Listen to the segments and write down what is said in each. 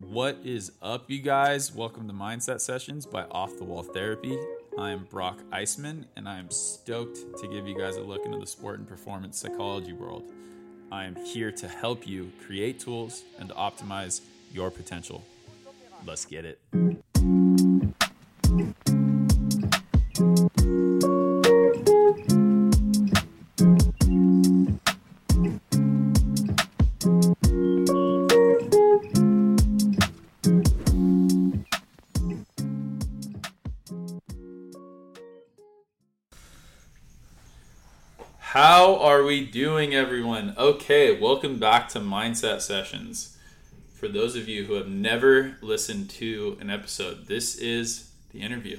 What is up, you guys? Welcome to Mindset Sessions by Off the Wall Therapy. I am Brock Eisman, and I am stoked to give you guys a look into the sport and performance psychology world. I am here to help you create tools and to optimize your potential. Let's get it. Doing, everyone? Okay, welcome back to Mindset Sessions. For those of you who have never listened to an episode, this is the interview.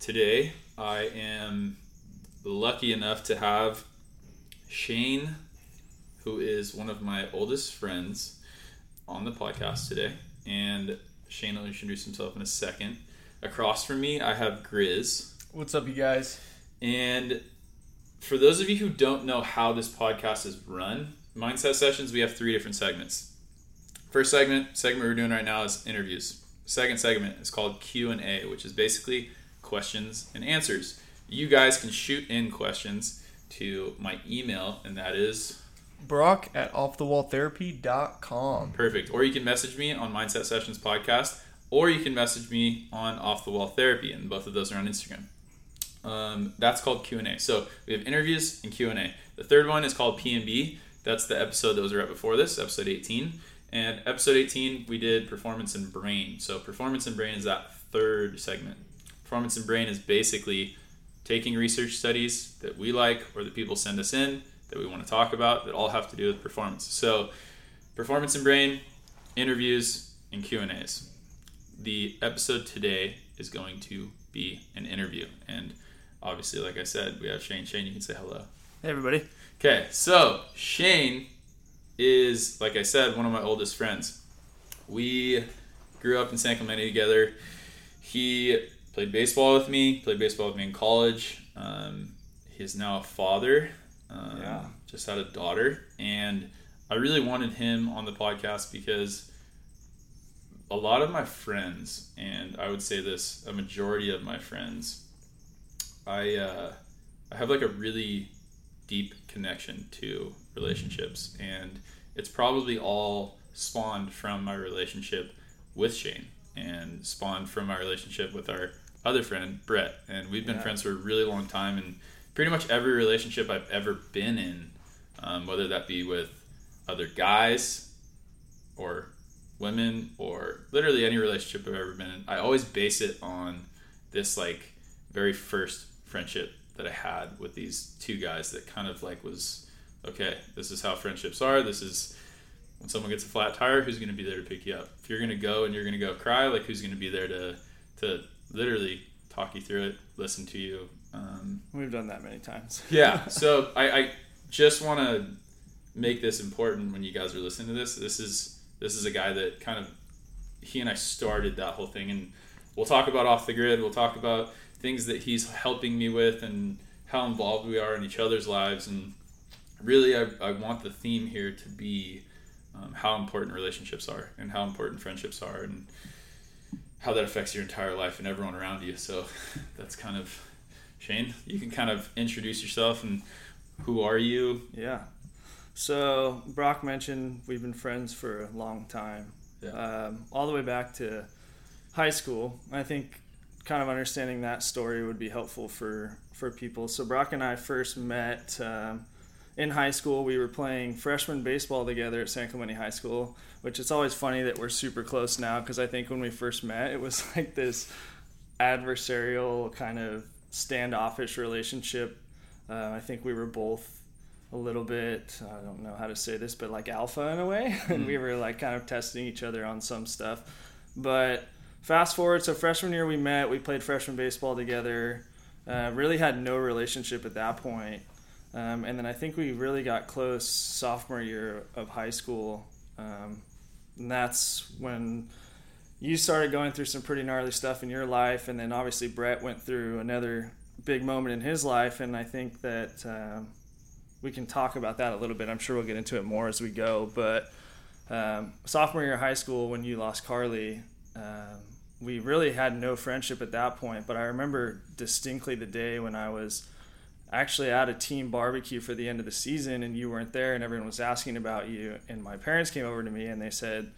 Today, I am lucky enough to have Shane, who is one of my oldest friends, on the podcast today. And Shane will introduce himself in a second. Across from me, I have Grizz. What's up, you guys? And for those of you who don't know how this podcast is run, Mindset Sessions, we have three different segments. First segment, segment we're doing right now is interviews. Second segment is called Q&A, which is basically questions and answers. You guys can shoot in questions to my email, and that is Brock at offthewalltherapy.com. perfect. Or you can message me on Mindset Sessions Podcast, or you can message me on Off the Wall Therapy, and both of those are on Instagram. Um, that's called Q&A. So we have interviews and Q&A. The third one is called P&B. That's the episode that was right before this, episode 18. And episode 18, we did performance and brain. So performance and brain is that third segment. Performance and brain is basically taking research studies that we like or that people send us in that we want to talk about that all have to do with performance. So performance and brain, interviews, and Q&As. The episode today is going to be an interview. And obviously, like I said, we have Shane. Shane, you can say hello. Hey, everybody. Okay, so Shane is, like I said, one of my oldest friends. We grew up in San Clemente together. He played baseball with me, played baseball with me in college. Um, he is now a father, um, Yeah. just had a daughter. And I really wanted him on the podcast because a lot of my friends, and I would say this, a majority of my friends, I, uh, I have like a really deep connection to relationships and it's probably all spawned from my relationship with Shane and spawned from my relationship with our other friend Brett and we've been Yeah. friends for a really long time and pretty much every relationship I've ever been in um, whether that be with other guys or women or literally any relationship I've ever been in I always base it on this like very first friendship that I had with these two guys that kind of like was okay, this is how friendships are. This is when someone gets a flat tire, who's going to be there to pick you up? If you're going to go and you're going to go cry, like who's going to be there to to literally talk you through it, listen to you. Um, We've done that many times. yeah. So I, I just want to make this important when you guys are listening to this. This is this is a guy that kind of he and I started that whole thing, and we'll talk about off the grid. We'll talk about things that he's helping me with and how involved we are in each other's lives. And really, I, I want the theme here to be um, how important relationships are and how important friendships are and how that affects your entire life and everyone around you. So that's kind of Shane. You can kind of introduce yourself and who are you? Yeah. So, Brock mentioned we've been friends for a long time, Yeah. um, all the way back to high school. I think kind of understanding that story would be helpful for, for people. So, Brock and I first met um, in high school. We were playing freshman baseball together at San Clemente High School, which it's always funny that we're super close now because I think when we first met, it was like this adversarial kind of standoffish relationship. Uh, I think we were both a little bit I don't know how to say this, but like alpha in a way, and we were like kind of testing each other on some stuff. But fast forward, so freshman year we met, we played freshman baseball together. Uh, really had no relationship at that point. Um, and then I think we really got close sophomore year of high school. Um, and that's when you started going through some pretty gnarly stuff in your life. And then obviously Brett went through another big moment in his life. And I think that um, we can talk about that a little bit. I'm sure we'll get into it more as we go. But um, sophomore year of high school when you lost Carly, um, we really had no friendship at that point. But I remember distinctly the day when I was actually at a team barbecue for the end of the season and you weren't there and everyone was asking about you. And my parents came over to me and they said,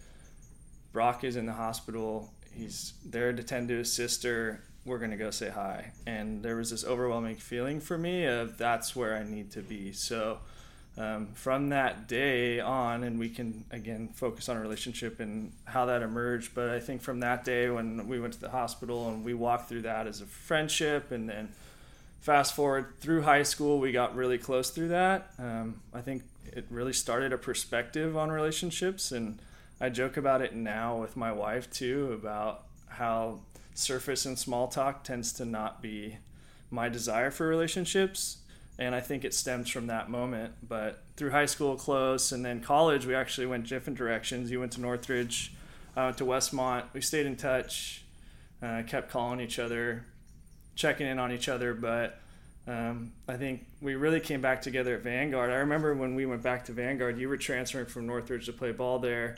Brock is in the hospital. He's there to tend to his sister. We're going to go say hi. And there was this overwhelming feeling for me of that's where I need to be. So, um, from that day on, and we can again focus on a relationship and how that emerged. But I think from that day when we went to the hospital and we walked through that as a friendship, and then fast forward through high school, we got really close through that. Um, I think it really started a perspective on relationships, and I joke about it now with my wife too about how surface and small talk tends to not be my desire for relationships and I think it stems from that moment. But through high school, close, and then college, we actually went different directions. You went to Northridge, I went to Westmont. We stayed in touch, uh, kept calling each other, checking in on each other. But um, I think we really came back together at Vanguard. I remember when we went back to Vanguard, you were transferring from Northridge to play ball there.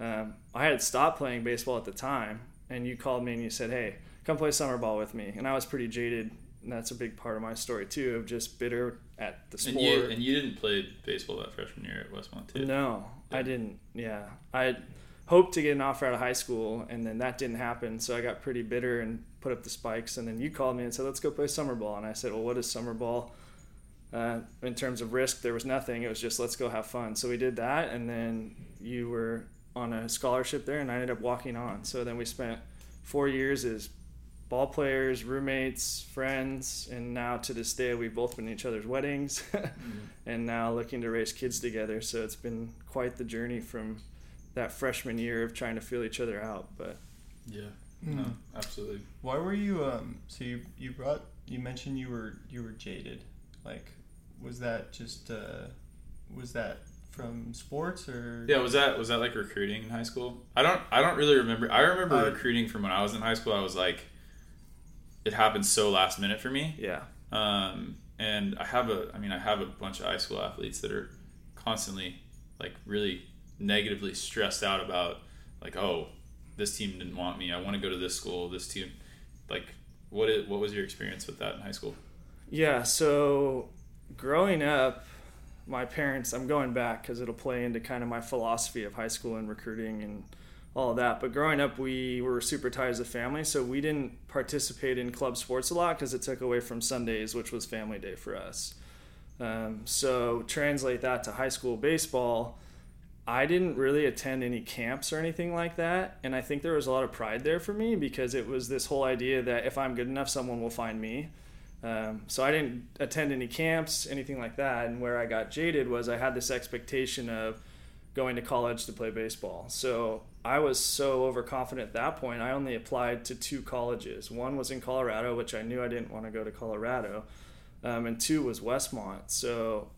Um, I had stopped playing baseball at the time, and you called me and you said, "Hey, come play summer ball with me." And I was pretty jaded and that's a big part of my story too of just bitter at the sport. And you, and you didn't play baseball that freshman year at Westmont too. No, yeah. I didn't. Yeah, I hoped to get an offer out of high school, and then that didn't happen. So I got pretty bitter and put up the spikes. And then you called me and said, "Let's go play summer ball." And I said, "Well, what is summer ball?" Uh, in terms of risk, there was nothing. It was just let's go have fun. So we did that, and then you were on a scholarship there, and I ended up walking on. So then we spent four years as ball players, roommates, friends, and now to this day we've both been in each other's weddings, mm-hmm. and now looking to raise kids together. So it's been quite the journey from that freshman year of trying to feel each other out. But yeah, mm-hmm. no, absolutely. Why were you? Um, so you you brought you mentioned you were you were jaded. Like, was that just uh, was that from sports or yeah was that was that like recruiting in high school i don't i don't really remember i remember uh, recruiting from when i was in high school i was like it happened so last minute for me. Yeah. Um, and I have a, I mean, I have a bunch of high school athletes that are constantly like really negatively stressed out about like, oh, this team didn't want me. I want to go to this school. This team, like, what is, what was your experience with that in high school? Yeah. So growing up, my parents, I'm going back because it'll play into kind of my philosophy of high school and recruiting and all that. But growing up, we were super tight as a family, so we didn't participate in club sports a lot because it took away from Sundays, which was family day for us. Um, so translate that to high school baseball. I didn't really attend any camps or anything like that, and I think there was a lot of pride there for me because it was this whole idea that if I'm good enough, someone will find me. Um, so I didn't attend any camps, anything like that. And where I got jaded was I had this expectation of going to college to play baseball. So I was so overconfident at that point. I only applied to two colleges. One was in Colorado, which I knew I didn't want to go to Colorado, um, and two was Westmont. So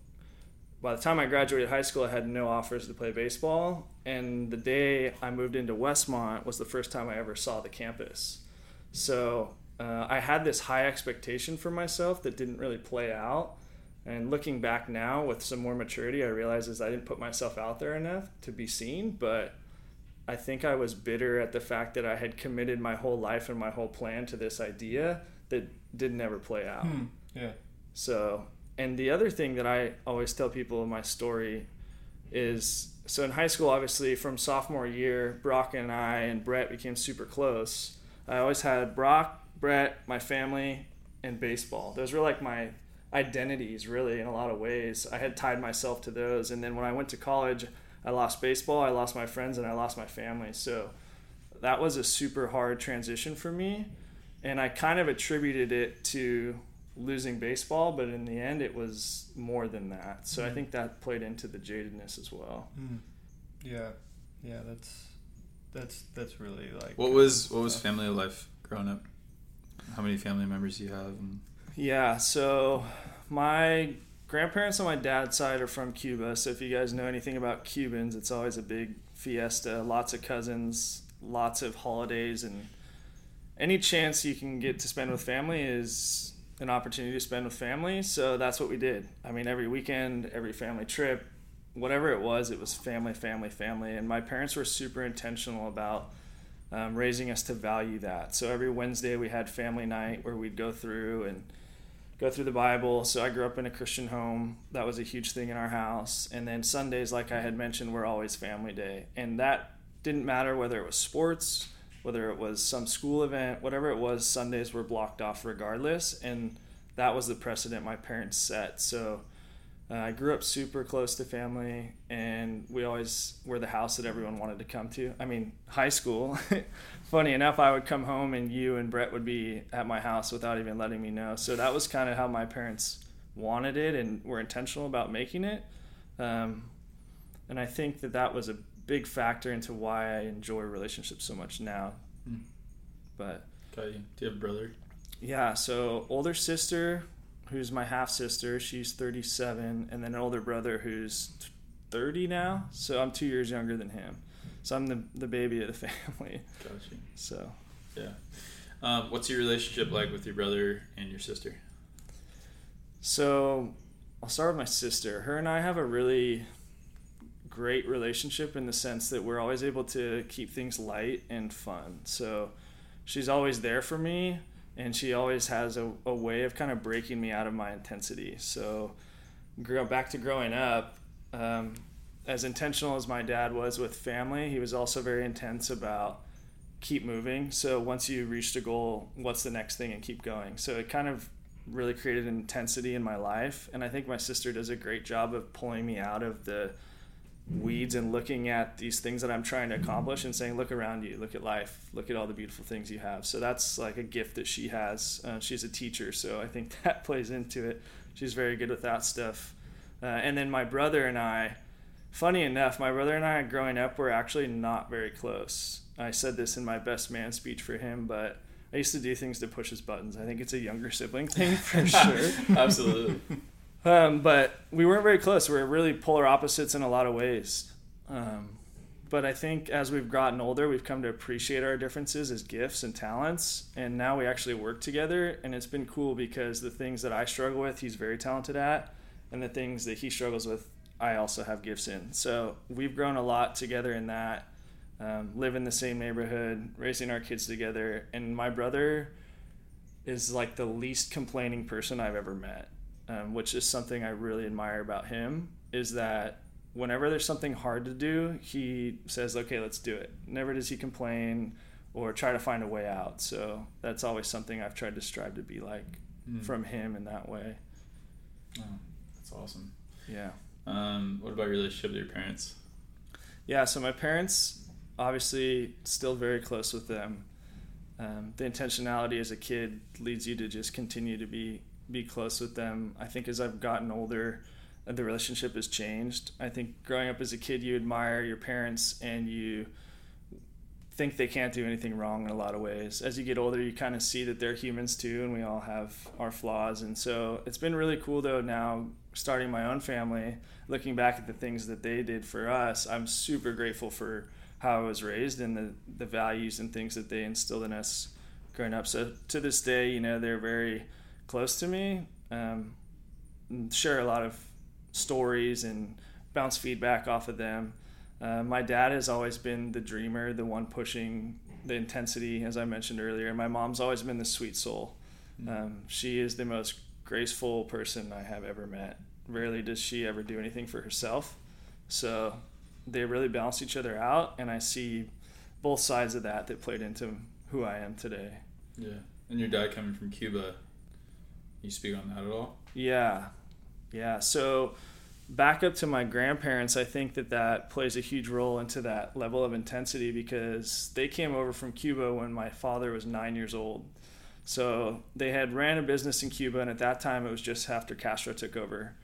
by the time I graduated high school, I had no offers to play baseball. And the day I moved into Westmont was the first time I ever saw the campus. So uh, I had this high expectation for myself that didn't really play out. And looking back now with some more maturity, I realize is I didn't put myself out there enough to be seen, but I think I was bitter at the fact that I had committed my whole life and my whole plan to this idea that didn't ever play out. Hmm. Yeah. So, and the other thing that I always tell people in my story is so in high school, obviously, from sophomore year, Brock and I and Brett became super close. I always had Brock, Brett, my family, and baseball. Those were like my identities, really, in a lot of ways. I had tied myself to those. And then when I went to college, I lost baseball, I lost my friends, and I lost my family. So that was a super hard transition for me. And I kind of attributed it to losing baseball, but in the end, it was more than that. So mm. I think that played into the jadedness as well. Mm. Yeah, yeah, that's that's that's really like. What was what was family life growing up? How many family members do you have? And... Yeah, so my grandparents on my dad's side are from Cuba, so if you guys know anything about Cubans, it's always a big fiesta, lots of cousins, lots of holidays, and any chance you can get to spend with family is an opportunity to spend with family. So that's what we did. I mean, every weekend, every family trip, whatever it was, it was family, family, family. And my parents were super intentional about um, raising us to value that. So every Wednesday we had family night where we'd go through and go through the Bible. So I grew up in a Christian home. That was a huge thing in our house. And then Sundays, like I had mentioned, were always family day. And that didn't matter whether it was sports, whether it was some school event, whatever it was, Sundays were blocked off regardless. And that was the precedent my parents set. So uh, I grew up super close to family, and we always were the house that everyone wanted to come to. I mean, high school. Funny enough, I would come home and you and Brett would be at my house without even letting me know. So that was kind of how my parents wanted it and were intentional about making it. Um, and I think that that was a big factor into why I enjoy relationships so much now. Hmm. But Got you. Do you have a brother? yeah, so older sister, who's my half sister, she's 37, and then an older brother who's 30 now. So I'm two years younger than him. So I'm the, the baby of the family. Got you. So Yeah. Um, what's your relationship like with your brother and your sister? So I'll start with my sister. Her and I have a really great relationship in the sense that we're always able to keep things light and fun. So she's always there for me and she always has a, a way of kind of breaking me out of my intensity. So grow back to growing up, um, as intentional as my dad was with family, he was also very intense about keep moving. So once you reached a goal, what's the next thing and keep going. So it kind of really created intensity in my life. And I think my sister does a great job of pulling me out of the weeds and looking at these things that I'm trying to accomplish and saying, look around you, look at life, look at all the beautiful things you have. So that's like a gift that she has. Uh, she's a teacher, so I think that plays into it. She's very good with that stuff. Uh, and then my brother and I, funny enough, my brother and I growing up were actually not very close. I said this in my best man speech for him, but I used to do things to push his buttons. I think it's a younger sibling thing for sure. Absolutely. Um, but we weren't very close. We were really polar opposites in a lot of ways. Um, but I think as we've gotten older, we've come to appreciate our differences as gifts and talents. And now we actually work together. And it's been cool because the things that I struggle with, he's very talented at. And the things that he struggles with, I also have gifts in. So we've grown a lot together in that. Um, live in the same neighborhood, raising our kids together. And my brother is like the least complaining person I've ever met um, which is something I really admire about him, is that whenever there's something hard to do, he says, "Okay, let's do it." Never does he complain or try to find a way out. So that's always something I've tried to strive to be like Mm. from him in that way. Oh, that's awesome. Yeah. Um, what about your relationship with your parents? Yeah, so my parents, obviously, still very close with them. Um, the intentionality as a kid leads you to just continue to be be close with them. I think as I've gotten older, uh, the relationship has changed. I think growing up as a kid, you admire your parents and you think they can't do anything wrong in a lot of ways. As you get older, you kind of see that they're humans too, and we all have our flaws. And so it's been really cool though now starting my own family, looking back at the things that they did for us. I'm super grateful for how I was raised and the, the values and things that they instilled in us growing up. So to this day, you know, they're very close to me. Um, and share a lot of stories and bounce feedback off of them. Uh, my dad has always been the dreamer, the one pushing the intensity, as I mentioned earlier. My mom's always been the sweet soul. Um, she is the most graceful person I have ever met. Rarely does she ever do anything for herself. So they really balance each other out, and I see both sides of that that played into who I am today. Yeah. And your dad coming from Cuba, you speak on that at all? Yeah, yeah. So back up to my grandparents, I think that that plays a huge role into that level of intensity because they came over from Cuba when my father was nine years old. So they had ran a business in Cuba, and at that time it was just after Castro took over,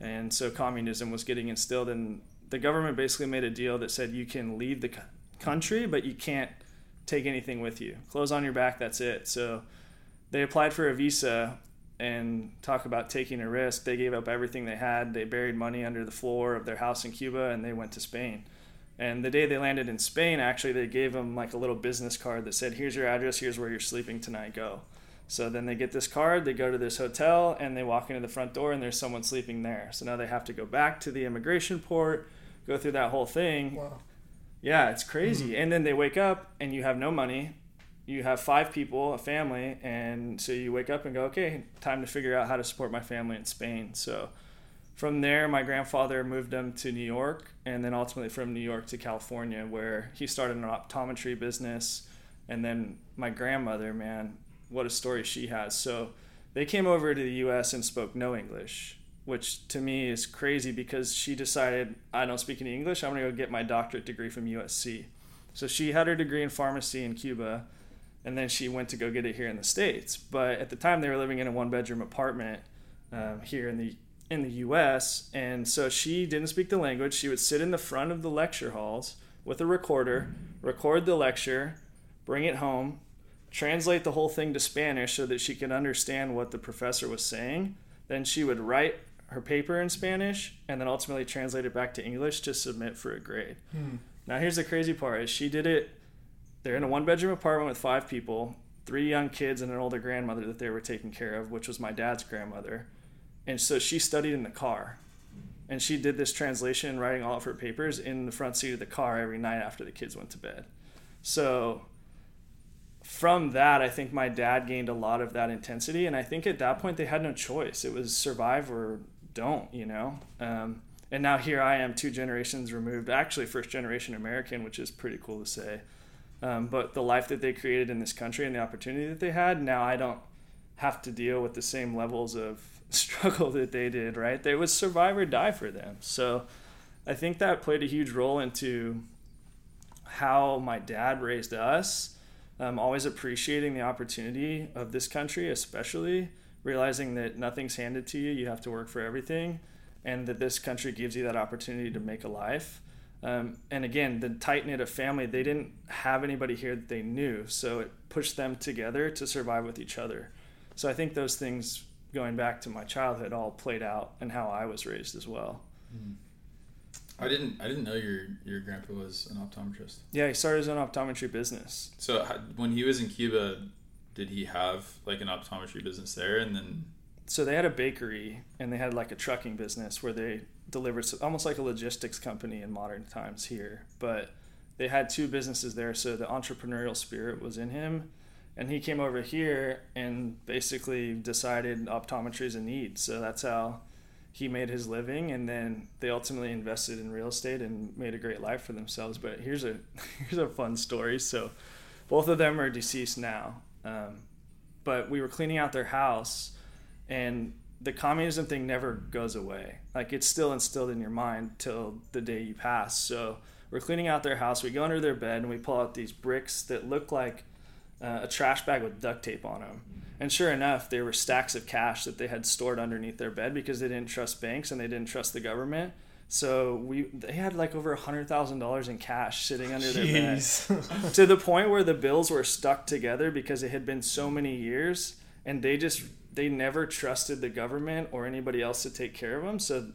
and so communism was getting instilled, and the government basically made a deal that said you can leave the country, but you can't take anything with you. Clothes on your back, that's it. So they applied for a visa and talk about taking a risk. They gave up everything they had. They buried money under the floor of their house in Cuba and they went to Spain. And the day they landed in Spain, actually, they gave them like a little business card that said, "Here's your address. Here's where you're sleeping tonight. Go." So then they get this card, they go to this hotel, and they walk into the front door, and there's someone sleeping there. So now they have to go back to the immigration port, go through that whole thing. Wow. Yeah, it's crazy. Hmm. And then they wake up, and you have no money. You have five people, a family, and so you wake up and go, okay, time to figure out how to support my family in Spain. So from there, my grandfather moved them to New York, and then ultimately from New York to California, where he started an optometry business. And then my grandmother, man, what a story she has. So they came over to the US and spoke no English, which to me is crazy because she decided, I don't speak any English, I'm gonna go get my doctorate degree from USC. So she had her degree in pharmacy in Cuba, and then she went to go get it here in the States. But at the time, they were living in a one bedroom apartment um, here in the in the U.S. And so she didn't speak the language. She would sit in the front of the lecture halls with a recorder, record the lecture, bring it home, translate the whole thing to Spanish so that she could understand what the professor was saying. Then she would write her paper in Spanish and then ultimately translate it back to English to submit for a grade. Hmm. Now here's the crazy part is she did it they're in a one bedroom apartment with five people, three young kids and an older grandmother that they were taking care of, which was my dad's grandmother. And so she studied in the car. And she did this translation, writing all of her papers in the front seat of the car every night after the kids went to bed. So from that, I think my dad gained a lot of that intensity. And I think at that point, they had no choice. It was survive or don't, you know? Um, and now here I am, two generations removed, actually, first generation American, which is pretty cool to say. Um, but the life that they created in this country and the opportunity that they had, now I don't have to deal with the same levels of struggle that they did, right? They was survive or die for them. So I think that played a huge role into how my dad raised us. Um, always appreciating the opportunity of this country, especially realizing that nothing's handed to you, you have to work for everything, and that this country gives you that opportunity to make a life. Um, and again, the tight knit of family, they didn't have anybody here that they knew, so it pushed them together to survive with each other. So I think those things, going back to my childhood, all played out and how I was raised as well. Hmm. I didn't. I didn't know your your grandpa was an optometrist. Yeah, he started his own optometry business. So when he was in Cuba, did he have like an optometry business there? And then So they had a bakery and they had like a trucking business where they delivered almost like a logistics company in modern times here. But they had two businesses there, so the entrepreneurial spirit was in him. And he came over here and basically decided optometry is a need. So that's how he made his living. And then they ultimately invested in real estate and made a great life for themselves. But here's a here's a fun story. So both of them are deceased now. Um, but we were cleaning out their house and the communism thing never goes away. Like it's still instilled in your mind till the day you pass. So we're cleaning out their house. We go under their bed and we pull out these bricks that look like uh, a trash bag with duct tape on them and sure enough, there were stacks of cash that they had stored underneath their bed because they didn't trust banks and they didn't trust the government. So we they had like over a hundred thousand dollars in cash sitting under their bed. To the point where the bills were stuck together because it had been so many years and they just they never trusted the government or anybody else to take care of them so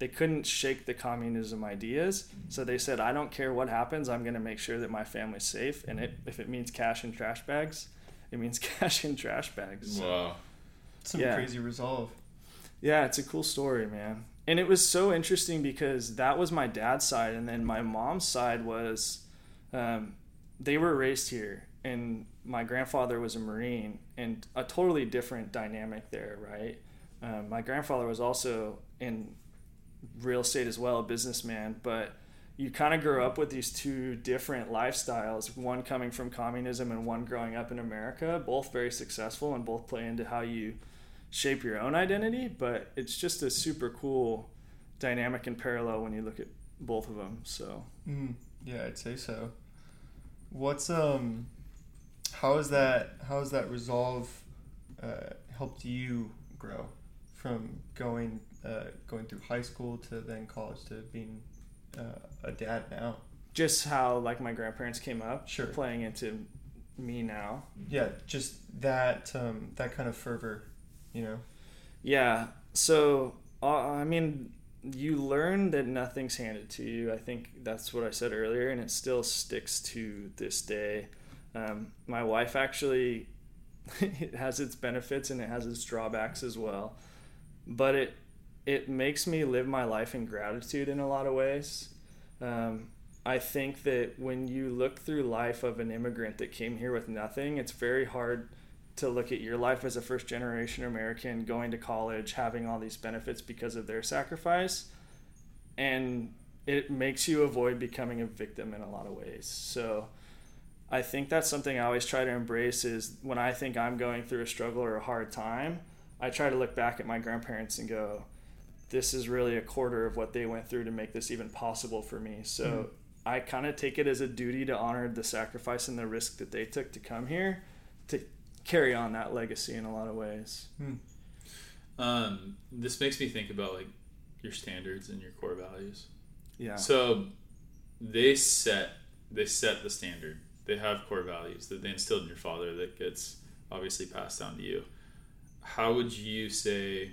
they couldn't shake the communism ideas so they said i don't care what happens i'm going to make sure that my family's safe and it, if it means cash in trash bags it means cash in trash bags So- wow, Some Yeah. crazy resolve. yeah, it's a cool story, man. And it was so interesting because that was my dad's side, and then my mom's side was um, they were raised here, and my grandfather was a Marine, and a totally different dynamic there, right? Um, my grandfather was also in real estate as well, a businessman, but you kind of grow up with these two different lifestyles one coming from communism and one growing up in America, both very successful and both play into how you shape your own identity, but it's just a super cool dynamic and parallel when you look at both of them. So, Mm, yeah, I'd say so. What's um, how is that? How has that resolve uh, helped you grow from going uh, going through high school to then college to being uh, a dad now? just how like my grandparents came up, Sure. playing into me now. Yeah, just that um, that kind of fervor, you know. Yeah. So, uh, I mean, you learn that nothing's handed to you. I think that's what I said earlier, and it still sticks to this day. Um, my wife actually it has its benefits and it has its drawbacks as well. But it it makes me live my life in gratitude in a lot of ways. Um, I think that when you look through life of an immigrant that came here with nothing, it's very hard to look at your life as a first generation American going to college, having all these benefits because of their sacrifice. And it makes you avoid becoming a victim in a lot of ways. So I think that's something I always try to embrace is when I think I'm going through a struggle or a hard time, I try to look back at my grandparents and go, this is really a quarter of what they went through to make this even possible for me. So mm-hmm. I kind of take it as a duty to honor the sacrifice and the risk that they took to come here to carry on that legacy in a lot of ways. Hmm. Um, this makes me think about like your standards and your core values. Yeah. So they set they set the standard. They have core values that they instilled in your father that gets obviously passed down to you. How would you say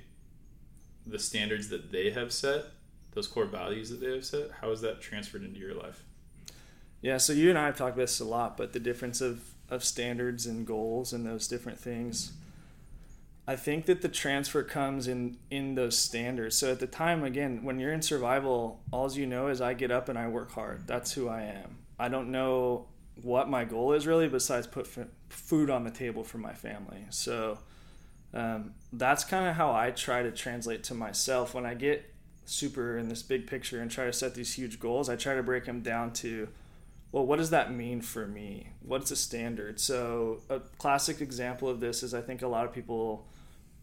the standards that they have set, those core values that they have set, how is that transferred into your life? Yeah, so you and I have talked about this a lot, but the difference of, of standards and goals and those different things. I think that the transfer comes in in those standards. So at the time, again, when you're in survival, all you know is I get up and I work hard. That's who I am. I don't know what my goal is really, besides put f- food on the table for my family. So um, that's kind of how I try to translate to myself when I get super in this big picture and try to set these huge goals. I try to break them down to, well, what does that mean for me? What's a standard? So a classic example of this is I think a lot of people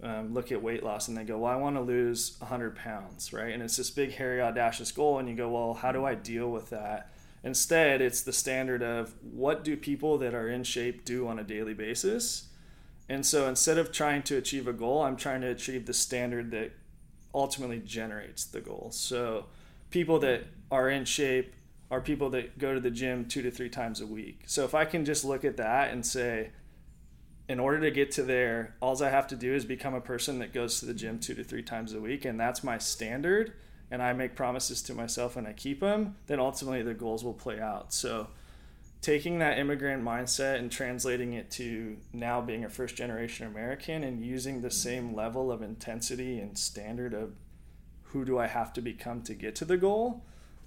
um, look at weight loss and they go, well, I want to lose 100 pounds, right? And it's this big, hairy, audacious goal. And you go, well, how do I deal with that? Instead, it's the standard of what do people that are in shape do on a daily basis? And so instead of trying to achieve a goal, I'm trying to achieve the standard that ultimately generates the goal. So people that are in shape are people that go to the gym two to three times a week. So if I can just look at that and say, in order to get to there, all I have to do is become a person that goes to the gym two to three times a week, and that's my standard. And I make promises to myself and I keep them, then ultimately the goals will play out. So taking that immigrant mindset and translating it to now being a first generation American and using the same level of intensity and standard of who do I have to become to get to the goal,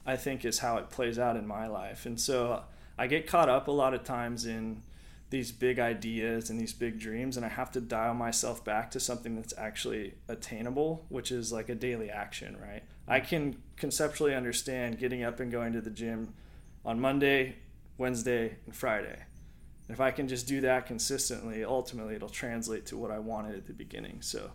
I think is how it plays out in my life. And so I get caught up a lot of times in these big ideas and these big dreams, and I have to dial myself back to something that's actually attainable, which is like a daily action, right? I can conceptually understand getting up and going to the gym on Monday, Wednesday, and Friday. And if I can just do that consistently, ultimately it'll translate to what I wanted at the beginning. So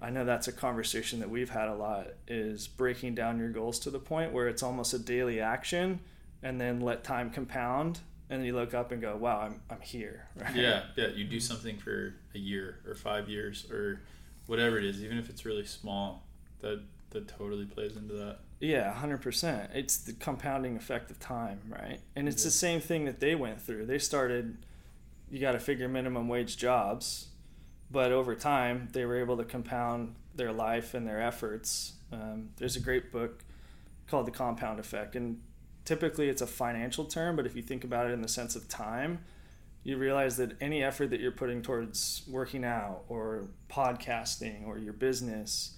I know that's a conversation that we've had a lot is breaking down your goals to the point where it's almost a daily action and then let time compound and then you look up and go, "Wow, I'm I'm here." Right? Yeah, yeah. You do something for a year or five years or whatever it is, even if it's really small. That that totally plays into that. Yeah, hundred percent. It's the compounding effect of time, right? And it's yeah. the same thing that they went through. They started. You got to figure minimum wage jobs, but over time they were able to compound their life and their efforts. Um, there's a great book called The Compound Effect, and typically it's a financial term, but if you think about it in the sense of time, you realize that any effort that you're putting towards working out or podcasting or your business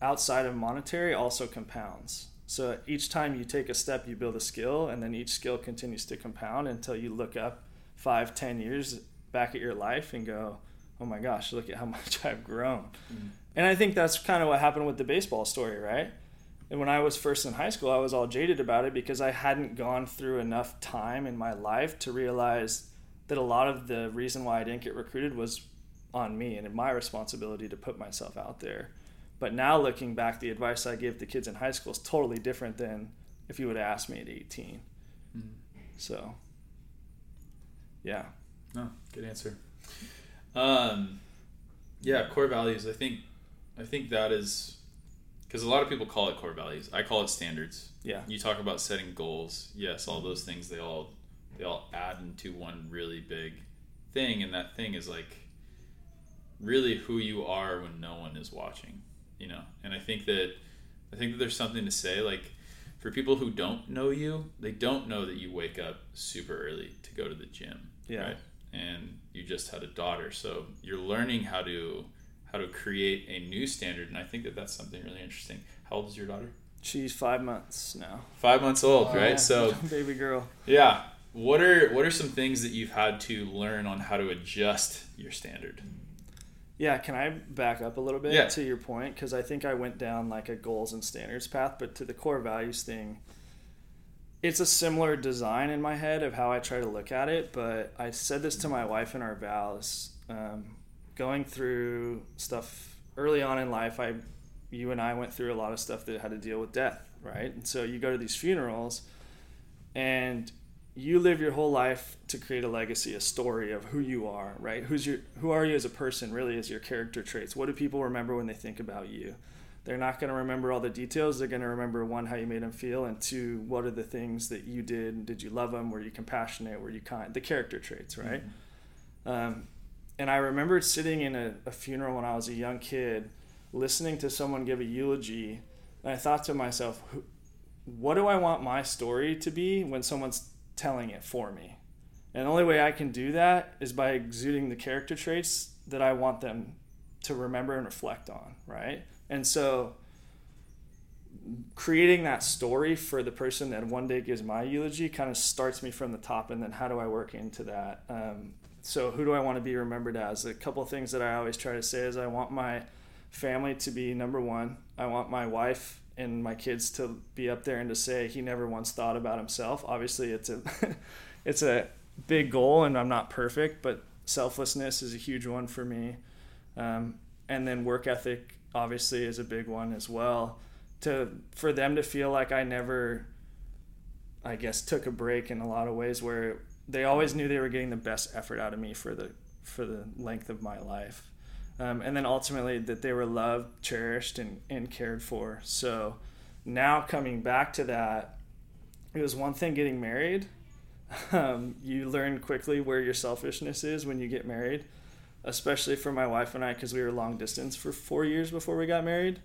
outside of monetary also compounds. So each time you take a step, you build a skill, and then each skill continues to compound until you look up five, ten years back at your life and go, oh my gosh, look at how much I've grown. Mm-hmm. And I think that's kind of what happened with the baseball story, right? And when I was first in high school, I was all jaded about it because I hadn't gone through enough time in my life to realize that a lot of the reason why I didn't get recruited was on me and my responsibility to put myself out there. But now looking back, the advice I give to kids in high school is totally different than if you would have asked me at 18. Mm-hmm. So, yeah. No, good answer. Um, yeah, core values. I think, I think that is because a lot of people call it core values. I call it standards. Yeah. You talk about setting goals. Yes, all those things they all they all add into one really big thing, and that thing is like really who you are when no one is watching you know and i think that i think that there's something to say like for people who don't know you they don't know that you wake up super early to go to the gym yeah right and you just had a daughter. So you're learning how to how to create a new standard, and I think that that's something really interesting. How old is your daughter? She's five months now. Five months old, Wow. right? So baby girl. yeah, what are what are some things that you've had to learn on how to adjust your standard? Yeah, can I back up a little bit Yeah. to your point? Because I think I went down like a goals and standards path, but to the core values thing, it's a similar design in my head of how I try to look at it. But I said this to my wife in our vows. Um, going through stuff early on in life, I, you and I went through a lot of stuff that had to deal with death, right? And so you go to these funerals, and you live your whole life to create a legacy, a story of who you are, right? Who's your who are you as a person really is your character traits. What do people remember when they think about you? They're not going to remember all the details. They're going to remember one how you made them feel and two what are the things that you did? Did you love them? Were you compassionate? Were you kind? The character traits, right? Um, and I remembered sitting in a, a funeral when I was a young kid, listening to someone give a eulogy, and I thought to myself, what do I want my story to be when someone's telling it for me? And the only way I can do that is by exuding the character traits that I want them to remember and reflect on, right? And so creating that story for the person that one day gives my eulogy kind of starts me from the top and then how do I work into that? Um, so who do I want to be remembered as? A couple of things that I always try to say is I want my family to be number one. I want my wife and my kids to be up there and to say he never once thought about himself. Obviously, it's a it's a big goal, and I'm not perfect, but selflessness is a huge one for me. Um, and then work ethic obviously is a big one as well. To for them to feel like I never, I guess, took a break in a lot of ways where they always knew they were getting the best effort out of me for the for the length of my life um, and then ultimately that they were loved cherished and, and cared for. So now coming back to that it was one thing getting married. Um, you learn quickly where your selfishness is when you get married especially for my wife and i because we were long distance for four years before we got married.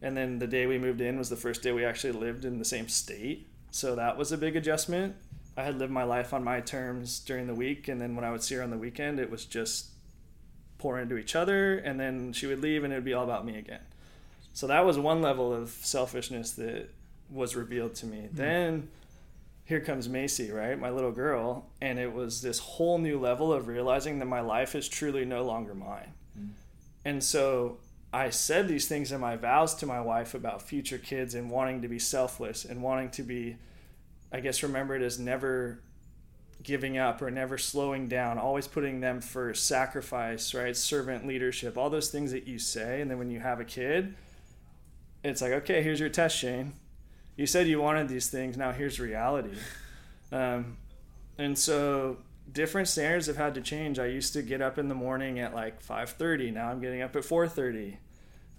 And then the day we moved in was the first day we actually lived in the same state. So that was a big adjustment. I had lived my life on my terms during the week, and then when I would see her on the weekend, it was just pour into each other, and then she would leave, and it would be all about me again. So that was one level of selfishness that was revealed to me. Hmm. Then here comes Macy, right, my little girl, and it was this whole new level of realizing that my life is truly no longer mine. Hmm. And so I said these things in my vows to my wife about future kids and wanting to be selfless and wanting to be I guess remembered as never giving up or never slowing down, always putting them first, sacrifice, right? Servant leadership, all those things that you say. And then when you have a kid, it's like, okay, here's your test, Shane. You said you wanted these things. Now here's reality. Um, and so different standards have had to change. I used to get up in the morning at like 5:30. Now I'm getting up at 4:30.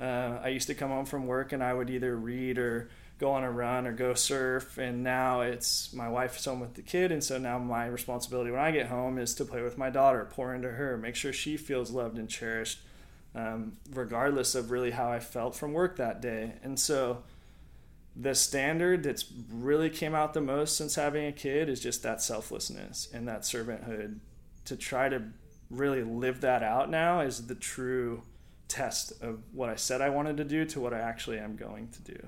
Uh, I used to come home from work and I would either read or go on a run or go surf and now it's my wife's home with the kid and so now my responsibility when i get home is to play with my daughter pour into her make sure she feels loved and cherished um, regardless of really how i felt from work that day. And so the standard that's really came out the most since having a kid is just that selflessness and that servanthood. To try to really live that out now is the true test of what i said i wanted to do to what i actually am going to do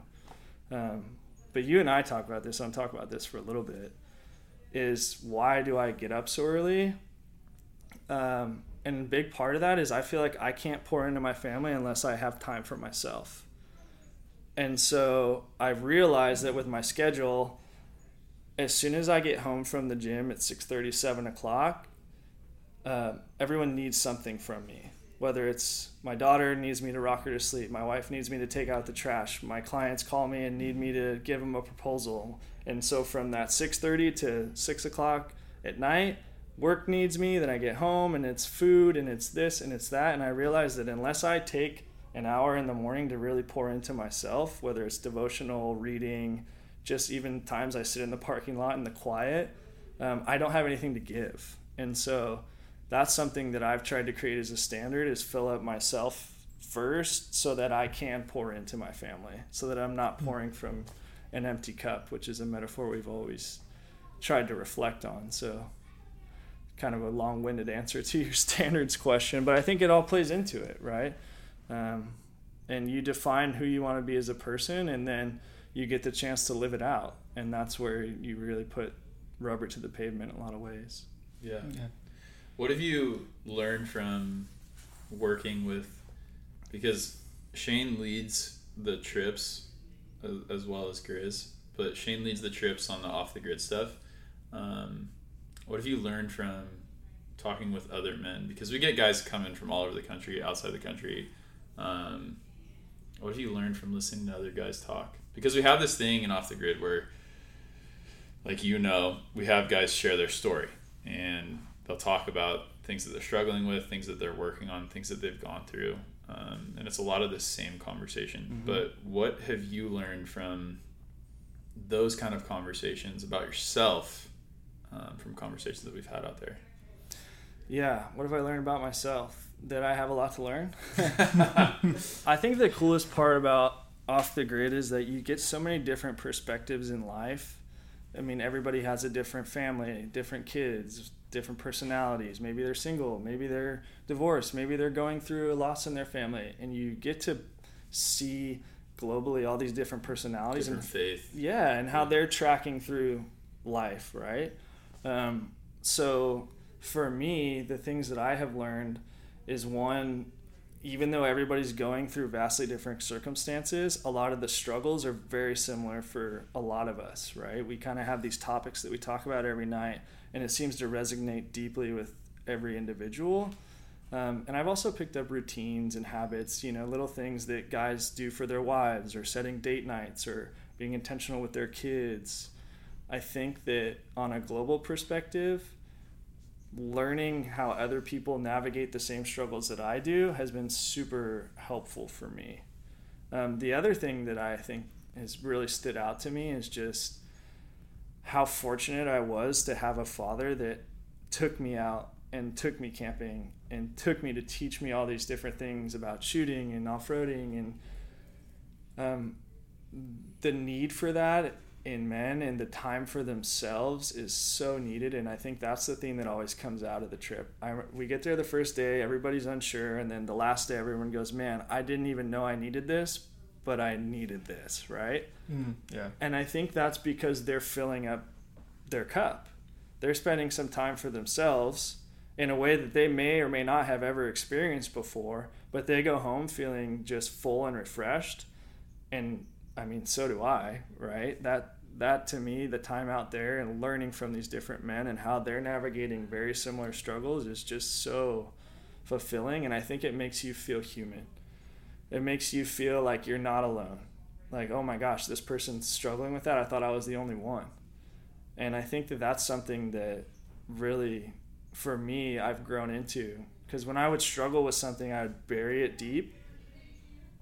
um, but you and I talk about this. I'm talking about this for a little bit. Is why do I get up so early? Um, and a big part of that is I feel like I can't pour into my family unless I have time for myself. And so I've realized that with my schedule, as soon as I get home from the gym at 6:30, 7 o'clock, uh, everyone needs something from me whether it's my daughter needs me to rock her to sleep, my wife needs me to take out the trash, my clients call me and need me to give them a proposal. And so from that 6:30 to 6 o'clock at night, work needs me. Then I get home and it's food and it's this and it's that. And I realize that unless I take an hour in the morning to really pour into myself, whether it's devotional, reading, just even times I sit in the parking lot in the quiet, um, I don't have anything to give. And so that's something that I've tried to create as a standard is fill up myself first so that I can pour into my family so that I'm not pouring from an empty cup which is a metaphor we've always tried to reflect on so kind of a long-winded answer to your standards question, but I think it all plays into it, right? Um, and you define who you want to be as a person, and then you get the chance to live it out, and that's where you really put rubber to the pavement in a lot of ways. Yeah. Yeah. What have you learned from working with? Because Shane leads the trips as, well as Grizz, but Shane leads the trips on the off the grid stuff. Um, what have you learned from talking with other men? Because we get guys coming from all over the country, outside the country. Um, what have you learned from listening to other guys talk? Because we have this thing in off the grid where, like you know, we have guys share their story and they'll talk about things that they're struggling with, things that they're working on, things that they've gone through. Um, and it's a lot of the same conversation. Mhm. But what have you learned from those kind of conversations about yourself um, from conversations that we've had out there? Yeah, what have I learned about myself? That I have a lot to learn. I think the coolest part about off the grid is that you get so many different perspectives in life. I mean, everybody has a different family, different kids, different personalities. Maybe they're single, maybe they're divorced, maybe they're going through a loss in their family, and you get to see globally all these different personalities Different and faith. yeah, and how they're tracking through life, right? Um, so for me, the things that I have learned is one, even though everybody's going through vastly different circumstances, a lot of the struggles are very similar for a lot of us, right? We kind of have these topics that we talk about every night, and it seems to resonate deeply with every individual. Um, and I've also picked up routines and habits, you know, little things that guys do for their wives, or setting date nights, or being intentional with their kids. I think that on a global perspective, learning how other people navigate the same struggles that I do has been super helpful for me. Um, the other thing that I think has really stood out to me is just how fortunate I was to have a father that took me out and took me camping and took me to teach me all these different things about shooting and off-roading and um, the need for that in men and the time for themselves is so needed. And i think that's the thing that always comes out of the trip. I, we get there the first day everybody's unsure. And then the last day everyone goes man i didn't even know i needed this but i needed this right Mm, yeah. and I think that's because they're filling up their cup. They're spending some time for themselves in a way that they may or may not have ever experienced before, but they go home feeling just full and refreshed. And I mean, so do I, right? That that to me, the time out there and learning from these different men and how they're navigating very similar struggles is just so fulfilling and I think it makes you feel human. It makes you feel like you're not alone. Like oh my gosh this person's struggling with that. I thought i was the only one. And i think that that's something that really for me i've grown into. Because when i would struggle with something i would bury it deep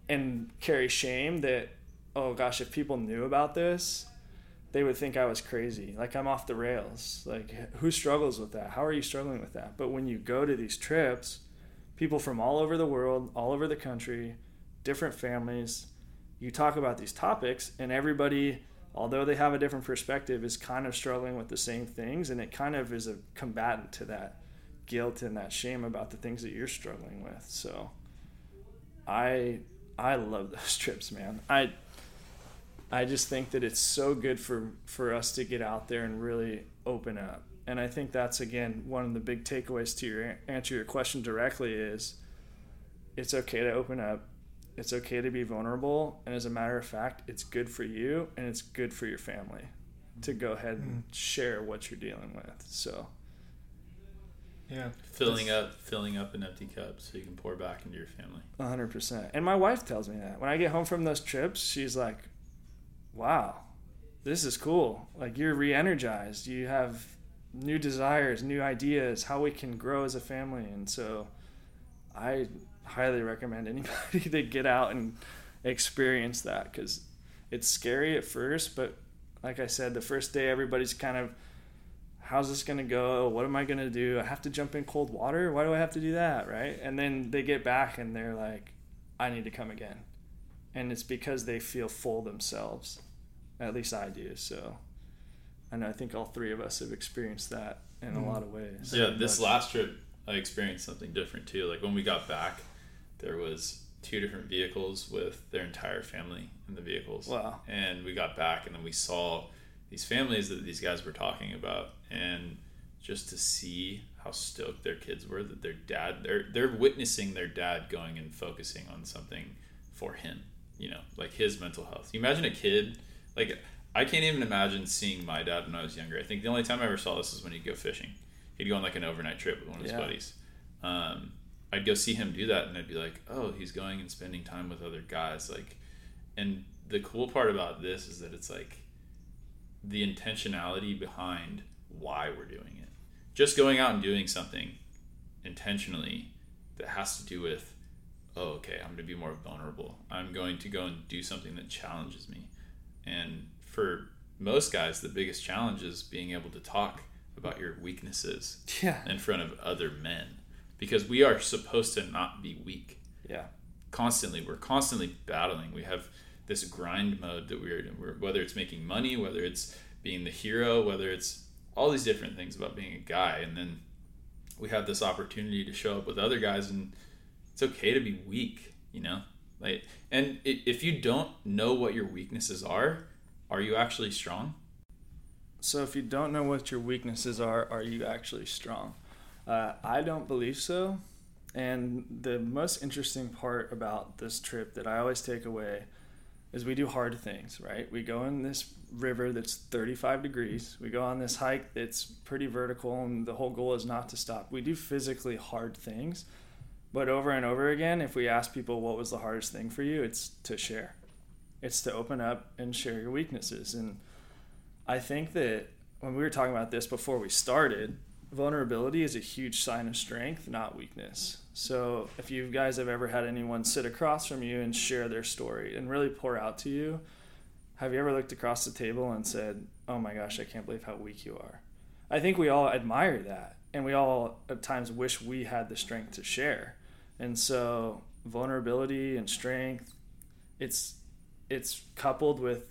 and carry shame that oh gosh if people knew about this they would think i was crazy. Like i'm off the rails. Like who struggles with that? How are you struggling with that? But when you go to these trips people from all over the world all over the country different families. You talk about these topics and everybody although they have a different perspective is kind of struggling with the same things and it kind of is a combatant to that guilt and that shame about the things that you're struggling with. So i i love those trips man. I i just think that it's so good for for us to get out there and really open up. And i think that's again one of the big takeaways to your answer your question directly is it's okay to open up it's okay to be vulnerable and as a matter of fact it's good for you and it's good for your family to go ahead and hmm. share what you're dealing with so. Yeah. Filling up, filling up an empty cup so you can pour back into your family. 100% and my wife tells me that. When i get home from those trips she's like wow this is cool. Like you're re-energized. You have new desires new ideas how we can grow as a family. And so i highly recommend anybody to get out and experience that because it's scary at first but like i said the first day everybody's kind of how's this going to go? What am i going to do? I have to jump in cold water? Why do i have to do that? Right? And then they get back and they're like i need to come again. And it's because they feel full themselves. At least i do so. And i think all three of us have experienced that in Mhm. a lot of ways. Yeah, this last trip I experienced something different too. Like when we got back, there was two different vehicles with their entire family in the vehicles. Wow. And we got back and then we saw these families that these guys were talking about and just to see how stoked their kids were that their dad they're they're witnessing their dad going and focusing on something for him, you know, like his mental health. You imagine a kid like I can't even imagine seeing my dad when I was younger. I think the only time I ever saw this is when he'd go fishing. He'd go on like an overnight trip with one of his Yeah. buddies. Um, I'd go see him do that, and I'd be like, "Oh, he's going and spending time with other guys." Like, and the cool part about this is that it's like the intentionality behind why we're doing it. Just going out and doing something intentionally that has to do with, oh, okay, I'm going to be more vulnerable. I'm going to go and do something that challenges me. And for most guys, the biggest challenge is being able to talk about your weaknesses Yeah. in front of other men because we are supposed to not be weak. Yeah. constantly we're constantly battling. We have this grind mode that we're, we're whether it's making money whether it's being the hero whether it's all these different things about being a guy. And then we have this opportunity to show up with other guys and it's okay to be weak you know? Like and if you don't know what your weaknesses are are you actually strong? So if you don't know what your weaknesses are, are you actually strong? Uh, I don't believe so. And the most interesting part about this trip that I always take away is we do hard things, right? We go in this river that's 35 degrees. We go on this hike that's pretty vertical, and the whole goal is not to stop. We do physically hard things. But over and over again, if we ask people what was the hardest thing for you, it's to share. It's to open up and share your weaknesses. And I think that when we were talking about this before we started, vulnerability is a huge sign of strength, not weakness. So if you guys have ever had anyone sit across from you and share their story and really pour out to you, have you ever looked across the table and said, "Oh my gosh, I can't believe how weak you are"? I think we all admire that, and we all at times wish we had the strength to share. And so vulnerability and strength, it's it's coupled with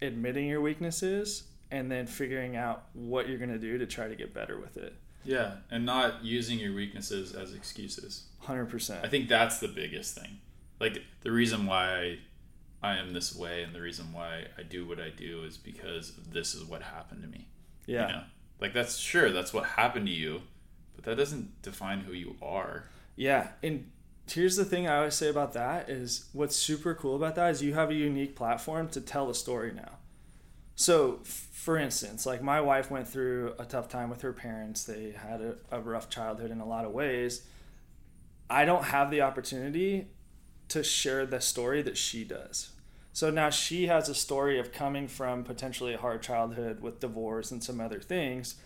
admitting your weaknesses and then figuring out what you're going to do to try to get better with it. Yeah and not using your weaknesses as excuses 100%. I think that's the biggest thing. Like the reason why I am this way and the reason why I do what I do is because this is what happened to me. yeah. You know? Like that's sure that's what happened to you, but that doesn't define who you are. Yeah, and here's the thing I always say about that is what's super cool about that is you have a unique platform to tell a story now. So, for instance, like my wife went through a tough time with her parents. They had a, a rough childhood in a lot of ways. I don't have the opportunity to share the story that she does. So now she has a story of coming from potentially a hard childhood with divorce and some other things.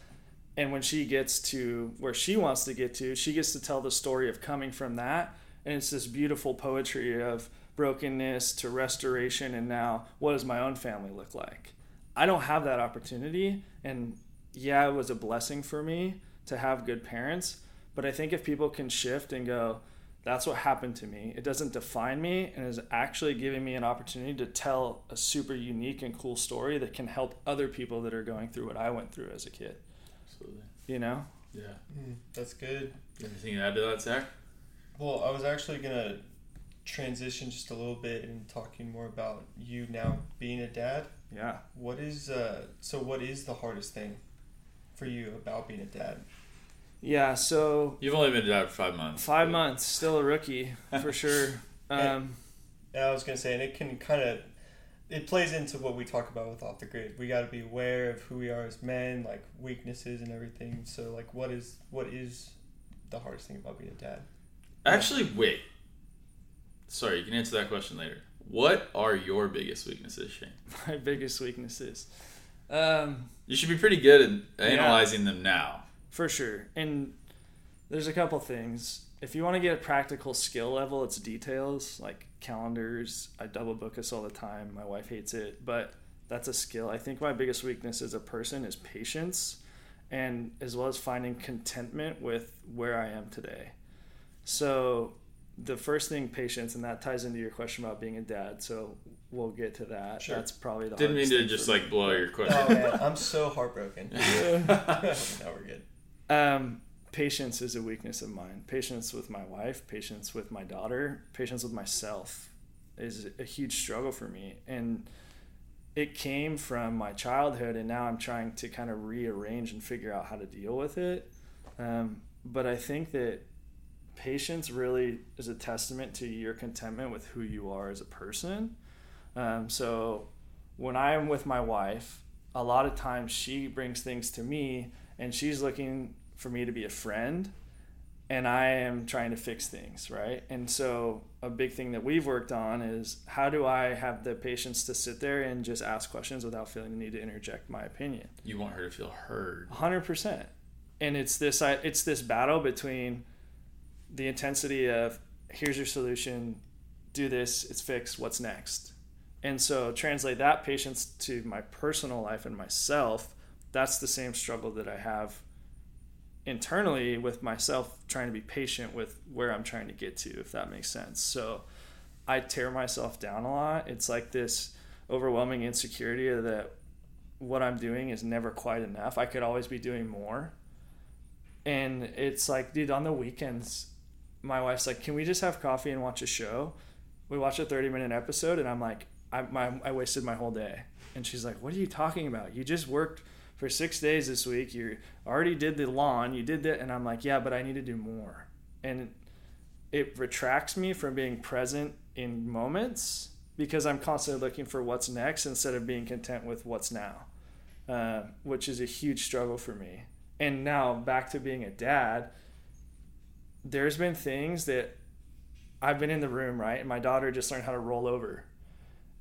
And when she gets to where she wants to get to, she gets to tell the story of coming from that. And it's this beautiful poetry of brokenness to restoration. And now, what does my own family look like? I don't have that opportunity. And yeah, it was a blessing for me to have good parents. But I think if people can shift and go, that's what happened to me. It doesn't define me and is actually giving me an opportunity to tell a super unique and cool story that can help other people that are going through what I went through as a kid. Absolutely. You know? Yeah. Mm, that's good. Anything to add to that, Zach? Well, I was actually gonna transition just a little bit and talking more about you now being a dad. Yeah. What is uh? So what is the hardest thing for you about being a dad? Yeah. So You've only been a dad for five months. five but- months, still a rookie for sure. Um, And I was gonna say, and it can kind of, it plays into what we talk about with off the grid. We got to be aware of who we are as men, like weaknesses and everything. So like, what is what is the hardest thing about being a dad? Actually, wait. Sorry, you can answer that question later. What are your biggest weaknesses, Shane? my biggest weaknesses. Um, You should be pretty good at Yeah. analyzing them now. For sure. And there's a couple things. If you want to get a practical skill level, it's details like calendars. I double book us all the time. My wife hates it, but that's a skill. I think my biggest weakness as a person is patience and as well as finding contentment with where I am today. So the first thing patience and that ties into your question about being a dad. So we'll get to that. Sure. That's probably the Didn't mean hardest to just for me. like blow your Oh question. man, I'm so heartbroken. now we're good. Um, patience is a weakness of mine. Patience with my wife, patience with my daughter, patience with myself is a huge struggle for me. And it came from my childhood, and now I'm trying to kind of rearrange and figure out how to deal with it. Um, but I think that patience really is a testament to your contentment with who you are as a person. Um, so when I'm with my wife, a lot of times she brings things to me and she's looking for me to be a friend and I am trying to fix things, right? And so a big thing that we've worked on is how do I have the patience to sit there and just ask questions without feeling the need to interject my opinion? You want her to feel heard. 100%. And it's this it's this battle between the intensity of here's your solution, do this, it's fixed, what's next? And so translate that patience to my personal life and myself. That's the same struggle that I have internally with myself trying to be patient with where I'm trying to get to, if that makes sense. So I tear myself down a lot. It's like this overwhelming insecurity that what I'm doing is never quite enough. I could always be doing more. And it's like, dude, on the weekends, my wife's like, "Can we just have coffee and watch a show?" We watch a thirty minute episode, and I'm like, "I my, I wasted my whole day." And she's like, "What are you talking about? You just worked for six days this week. You already did the lawn. You did that." And I'm like, "Yeah, but I need to do more." And it retracts me from being present in moments because I'm constantly looking for what's next instead of being content with what's now, uh, which is a huge struggle for me. And now back to being a dad there's been things that I've been in the room, right? And my daughter just learned how to roll over.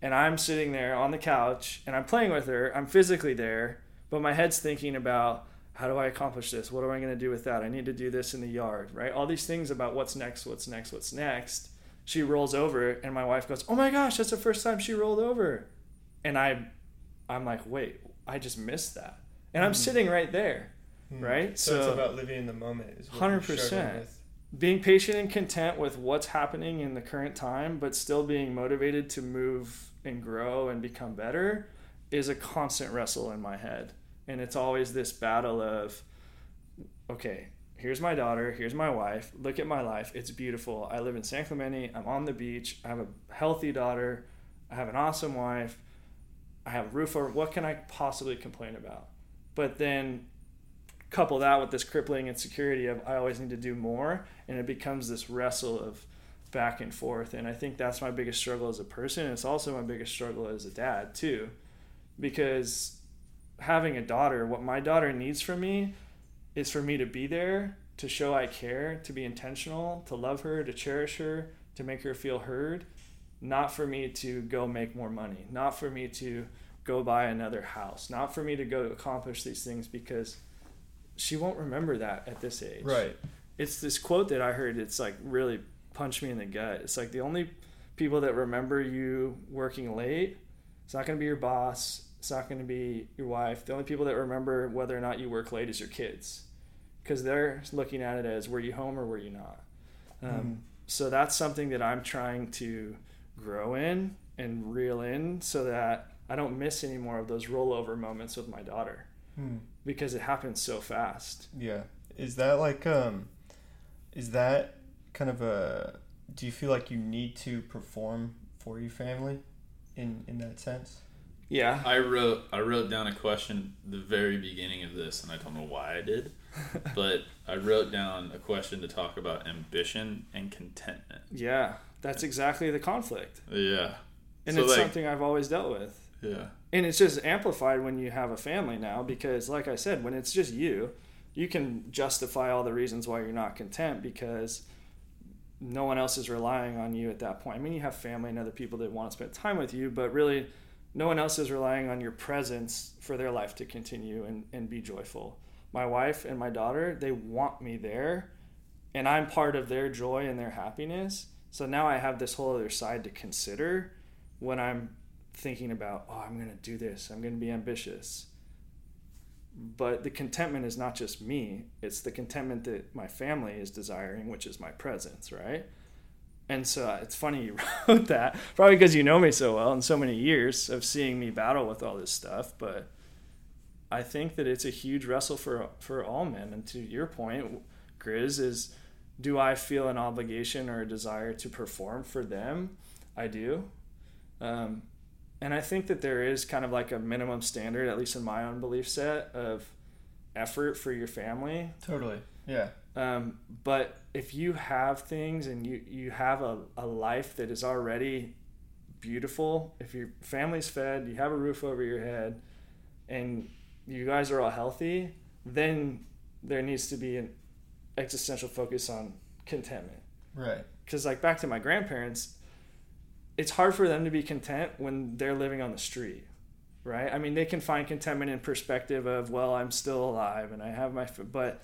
And I'm sitting there on the couch and I'm playing with her. I'm physically there, but my head's thinking about how do I accomplish this? What am I going to do with that? I need to do this in the yard, right? All these things about what's next, what's next, what's next. She rolls over and my wife goes, "Oh my gosh, that's the first time she rolled over." And I I'm like, "Wait, I just missed that." And I'm mm-hmm. sitting right there. Mm-hmm. Right? So, so, it's about living in the moment is 100% being patient and content with what's happening in the current time, but still being motivated to move and grow and become better is a constant wrestle in my head. And it's always this battle of, okay, here's my daughter, here's my wife, look at my life, it's beautiful. I live in San Clemente, I'm on the beach, I have a healthy daughter, I have an awesome wife, I have a roof over, what can I possibly complain about? But then couple that with this crippling insecurity of I always need to do more, and it becomes this wrestle of back and forth. And I think that's my biggest struggle as a person. It's also my biggest struggle as a dad too, because having a daughter, what my daughter needs from me is for me to be there, to show I care, to be intentional, to love her, to cherish her, to make her feel heard, not for me to go make more money, not for me to go buy another house, not for me to go accomplish these things because she won't remember that at this age. Right. It's this quote that I heard. It's like really punched me in the gut. It's like the only people that remember you working late. It's not going to be your boss. It's not going to be your wife. The only people that remember whether or not you work late is your kids, because they're looking at it as were you home or were you not. Um, mm. So that's something that I'm trying to grow in and reel in, so that I don't miss any more of those rollover moments with my daughter. Mm because it happens so fast. Yeah. Is that like um is that kind of a do you feel like you need to perform for your family in in that sense? Yeah. I wrote I wrote down a question the very beginning of this and I don't know why I did. but I wrote down a question to talk about ambition and contentment. Yeah. That's exactly the conflict. Yeah. And so it's like, something I've always dealt with. Yeah and it's just amplified when you have a family now because like i said when it's just you you can justify all the reasons why you're not content because no one else is relying on you at that point. I mean you have family and other people that want to spend time with you but really no one else is relying on your presence for their life to continue and, and be joyful. My wife and my daughter they want me there and i'm part of their joy and their happiness. So now i have this whole other side to consider when i'm thinking about, oh, I'm going to do this, I'm going to be ambitious. But the contentment is not just me, it's the contentment that my family is desiring, which is my presence, right? And so uh, it's funny you wrote that, probably because you know me so well and so many years of seeing me battle with all this stuff. But I think that it's a huge wrestle for for all men. And to your point, Grizz is, do I feel an obligation or a desire to perform for them? I do. Um, and I think that there is kind of like a minimum standard, at least in my own belief set, of effort for your family. Totally. Yeah. Um, but if you have things and you, you have a, a life that is already beautiful, if your family's fed, you have a roof over your head, and you guys are all healthy, then there needs to be an existential focus on contentment. Right. Because, like, back to my grandparents, it's hard for them to be content when they're living on the street, right? I mean, they can find contentment in perspective of, well, I'm still alive and I have my, f-, but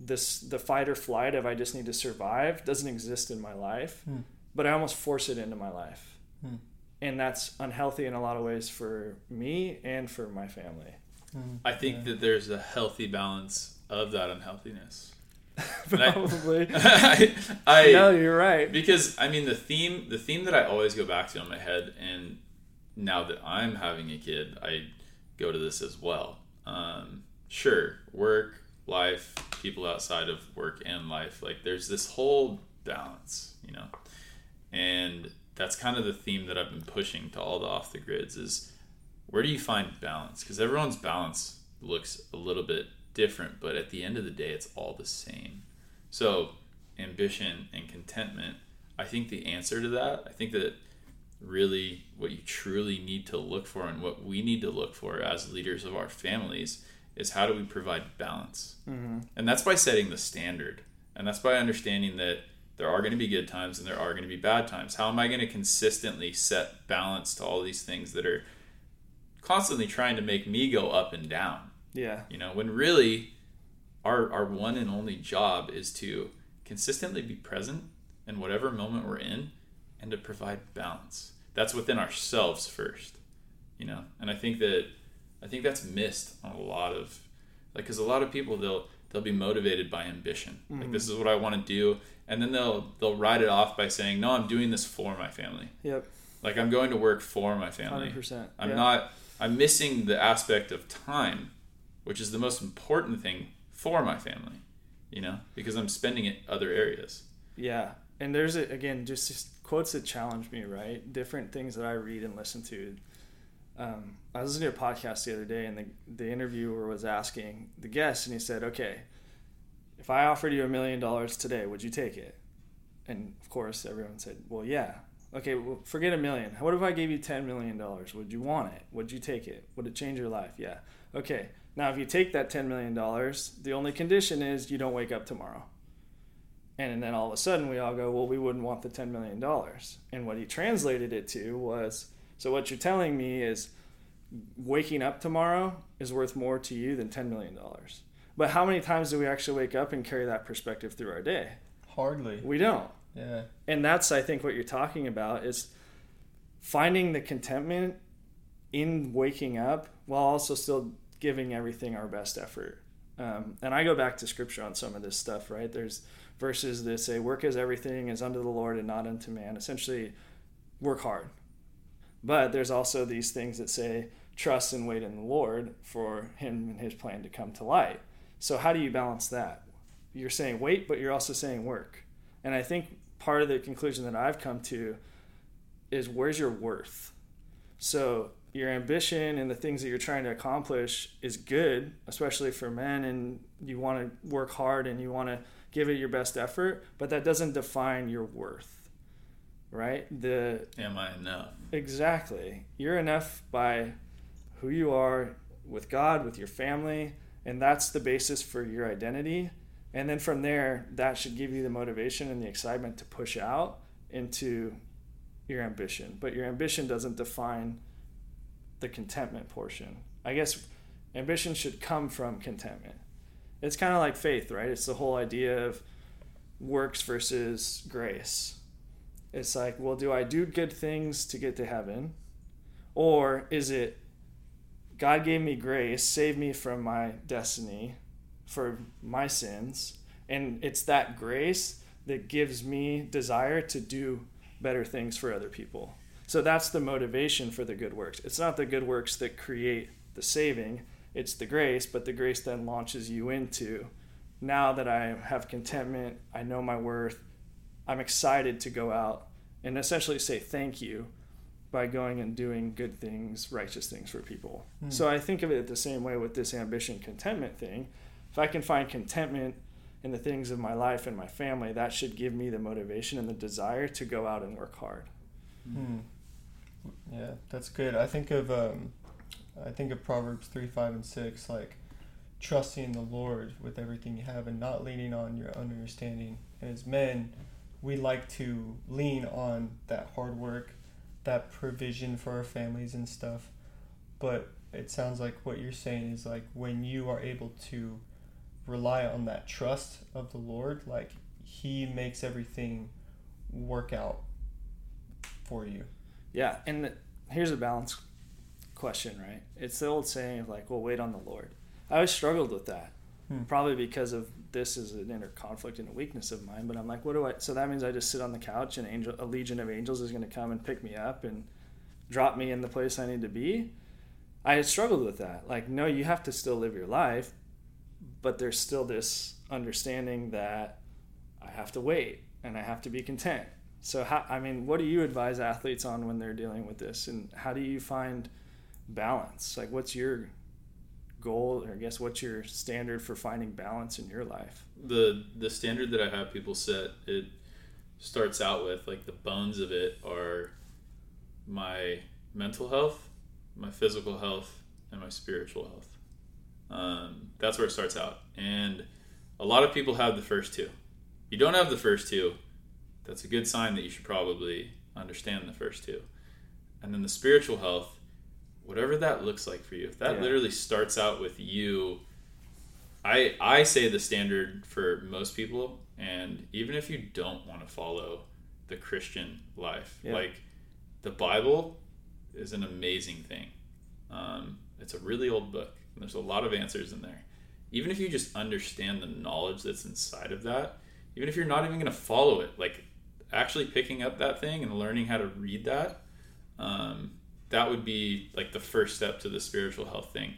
this the fight or flight of I just need to survive doesn't exist in my life, Hmm. but I almost force it into my life, Hmm. and that's unhealthy in a lot of ways for me and for my family. Mm. I think Yeah. that there's a healthy balance of that unhealthiness. And I- Probably. I, I no, you're right. because I mean the theme the theme that I always go back to in my head and now that I'm having a kid I go to this as well um, sure work life people outside of work and life like there's this whole balance you know and that's kind of the theme that I've been pushing to all the off the grids is where do you find balance because everyone's balance looks a little bit different but at the end of the day it's all the same. So ambition and contentment i think the answer to that i think that really what you truly need to look for and what we need to look for as leaders of our families is how do we provide balance? Hmm and that's by setting the standard. And that's by understanding that there are going to be good times and there are going to be bad times. How am i going to consistently set balance to all these things that are constantly trying to make me go up and down Yeah. you know when really our our one and only job is to consistently be present in whatever moment we're in and to provide balance that's within ourselves first you know and i think that i think that's missed on a lot of like because a lot of people they'll they'll be motivated by ambition like Mhm. this is what i want to do and then they'll they'll write it off by saying no i'm doing this for my family Yep. like i'm going to work for my family Hundred percent. I'm yeah. not I'm missing the aspect of time, which is the most important thing for my family, you know, because I'm spending it other areas. Yeah, and there's a, again just, just quotes that challenge me, right? Different things that I read and listen to. Um, I was listening to a podcast the other day, and the the interviewer was asking the guest, and he said, "Okay, if I offered you a million dollars today, would you take it?" And of course, everyone said, "Well, yeah." Okay, well, forget a million. What if I gave you ten million dollars? Would you want it? Would you take it? Would it change your life? Yeah. Okay. Now, if you take that ten million dollars, the only condition is you don't wake up tomorrow. And then all of a sudden we all go, well, we wouldn't want the $10 million. And what he translated it to was, so what you're telling me is waking up tomorrow is worth more to you than $10 million. But how many times do we actually wake up and carry that perspective through our day? Hardly. We don't. Yeah. And that's, I think, what you're talking about is finding the contentment in waking up while also still giving everything our best effort. Um, and I go back to scripture on some of this stuff, right? There's verses that say, Work as everything is unto the Lord and not unto man. Essentially, work hard. But there's also these things that say, Trust and wait in the Lord for him and his plan to come to light. So, how do you balance that? You're saying wait, but you're also saying work. And I think part of the conclusion that I've come to is where's your worth? So your ambition and the things that you're trying to accomplish is good, especially for men, and you want to work hard and you want to give it your best effort, but that doesn't define your worth, right? The Am I enough? exactly you're enough by who you are with God, with your family, and that's the basis for your identity. And then from there, that should give you the motivation and the excitement to push out into your ambition. But your ambition doesn't define the contentment portion. I guess ambition should come from contentment. It's kind of like faith, right? It's the whole idea of works versus grace. It's like, well, do I do good things to get to heaven? Or is it God gave me grace, saved me from my destiny, for my sins, and it's that grace that gives me desire to do better things for other people. So that's the motivation for the good works. It's not the good works that create the saving, it's the grace, but the grace then launches you into now that I have contentment, I know my worth, I'm excited to go out and essentially say thank you by going and doing good things, righteous things for people. Hmm. So I think of it the same way with this ambition contentment thing. If I can find contentment in the things of my life and my family, that should give me the motivation and the desire to go out and work hard. Hmm. Yeah, that's good. I think of um, I think of Proverbs three, five, and six, like trusting in the Lord with everything you have and not leaning on your own understanding. And as men, we like to lean on that hard work, that provision for our families and stuff. But it sounds like what you're saying is like when you are able to rely on that trust of the Lord, like He makes everything work out for you. Yeah, and here's a balance question, right? It's the old saying of like, well, wait on the Lord. I always struggled with that, Hmm. probably because of this is an inner conflict and a weakness of mine. But I'm like, what do I? So that means I just sit on the couch and angel, a legion of angels is going to come and pick me up and drop me in the place I need to be. I had struggled with that. Like, no, you have to still live your life, but there's still this understanding that I have to wait and I have to be content. So, how, I mean, what do you advise athletes on when they're dealing with this, and how do you find balance? Like, what's your goal, or I guess what's your standard for finding balance in your life? the the standard that I have people set it starts out with like the bones of it are my mental health, my physical health, and my spiritual health. Um, that's where it starts out, and a lot of people have the first two. If you don't have the first two, that's a good sign that you should probably understand the first two, and then the spiritual health, whatever that looks like for you. If that Yeah. literally starts out with you I I say the standard for most people, and even if you don't want to follow the Christian life, Yeah. like the Bible is an amazing thing. Um, it's a really old book, there's a lot of answers in there. Even if you just understand the knowledge that's inside of that, even if you're not even going to follow it, like actually picking up that thing and learning how to read that, um, that would be like the first step to the spiritual health thing.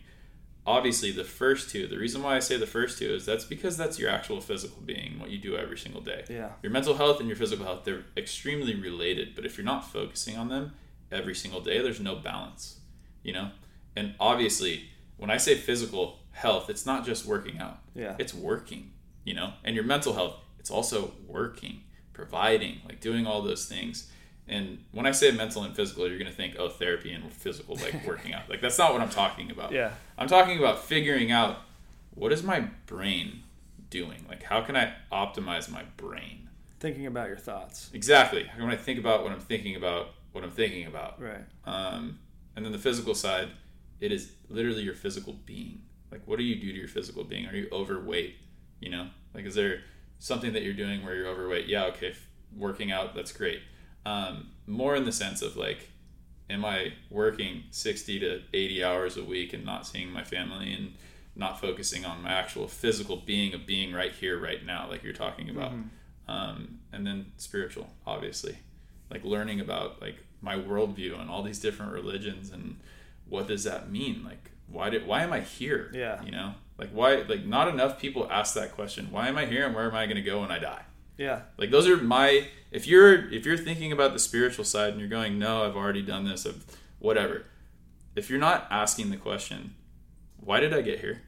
Obviously the first two the reason why i say the first two is that's because that's your actual physical being what you do every single day. Yeah, your mental health and your physical health they're extremely related but if you're not focusing on them every single day there's no balance you know? And obviously when i say physical health it's not just working out. Yeah, it's working you know? And your mental health it's also working providing like doing all those things. And when i say mental and physical you're going to think oh therapy and physical like working out. Like that's not what i'm talking about. Yeah, i'm talking about figuring out what is my brain doing? Like how can i optimize my brain? Thinking about your thoughts. exactly. How can i think about what i'm thinking about what i'm thinking about. Right. um, and then the physical side, it is literally your physical being. Like, what do you do to your physical being? Are you overweight? You know, like, is there something that you're doing where you're overweight? Yeah, okay, working out, that's great. Um, more in the sense of like, am I working 60 to 80 hours a week and not seeing my family and not focusing on my actual physical being of being right here, right now, like you're talking about? Um, and then spiritual, obviously like learning about like my worldview and all these different religions and what does that mean? Like why did why am i here? Yeah. you know? Like why like not enough people ask that question why am i here and where am i going to go when i die? Yeah, like those are my if you're if you're thinking about the spiritual side and you're going no i've already done this of whatever if you're not asking the question why did i get here?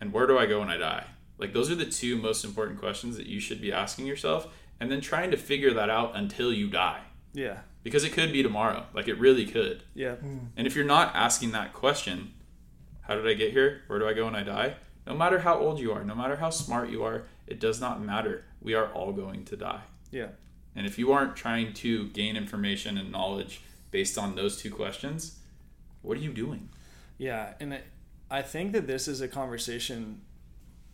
And where do i go when i die? Like those are the two most important questions that you should be asking yourself and then trying to figure that out until you die yeah, because it could be tomorrow like it really could yeah, hmm. and if you're not asking that question, how did I get here? Where do I go when I die? No matter how old you are, no matter how smart you are, it does not matter. We are all going to die. yeah, And if you aren't trying to gain information and knowledge based on those two questions, what are you doing? yeah. And it, I think that this is a conversation.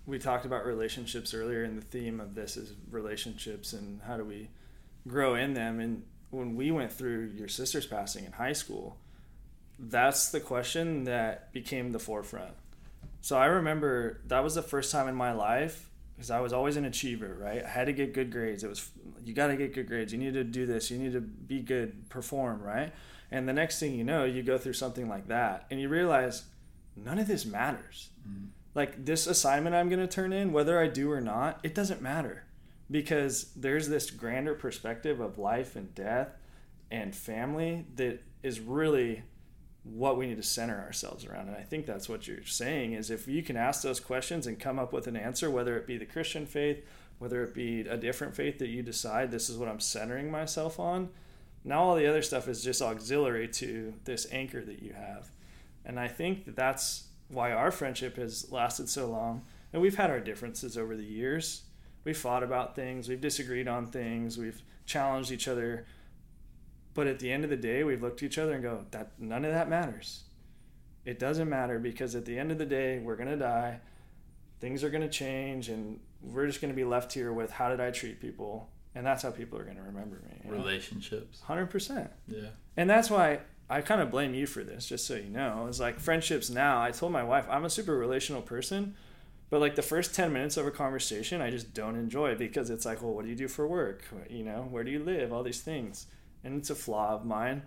We talked about relationships earlier, and the theme of this is relationships and how do we grow in them. And when we went through your sister's passing in high school, that's the question that became the forefront. So I remember that was the first time in my life because I was always an achiever, right? I had to get good grades. It was you got to get good grades. You need to do this. You need to be good, perform, right? And the next thing you know, you go through something like that and you realize none of this matters. Mm-hmm. Like this assignment I'm going to turn in, whether I do or not, it doesn't matter because there's this grander perspective of life and death and family that is really what we need to center ourselves around. And i think that's what you're saying is if you can ask those questions and come up with an answer whether it be the christian faith whether it be a different faith that you decide this is what i'm centering myself on now all the other stuff is just auxiliary to this anchor that you have. And i think that that's why our friendship has lasted so long. And we've had our differences over the years we've fought about things, we've disagreed on things, we've challenged each other. But at the end of the day, we've looked at each other and go, that none of that matters. It doesn't matter because at the end of the day, we're going to die. Things are going to change and we're just going to be left here with how did I treat people? And that's how people are going to remember me. you know? Relationships. 100%. Yeah. And that's why I kind of blame you for this, just so you know. It's like friendships now. I told my wife I'm a super relational person, but like the first 10 minutes of a conversation, I just don't enjoy because it's like, well, what do you do for work? You know, where do you live? All these things. And it's a flaw of mine.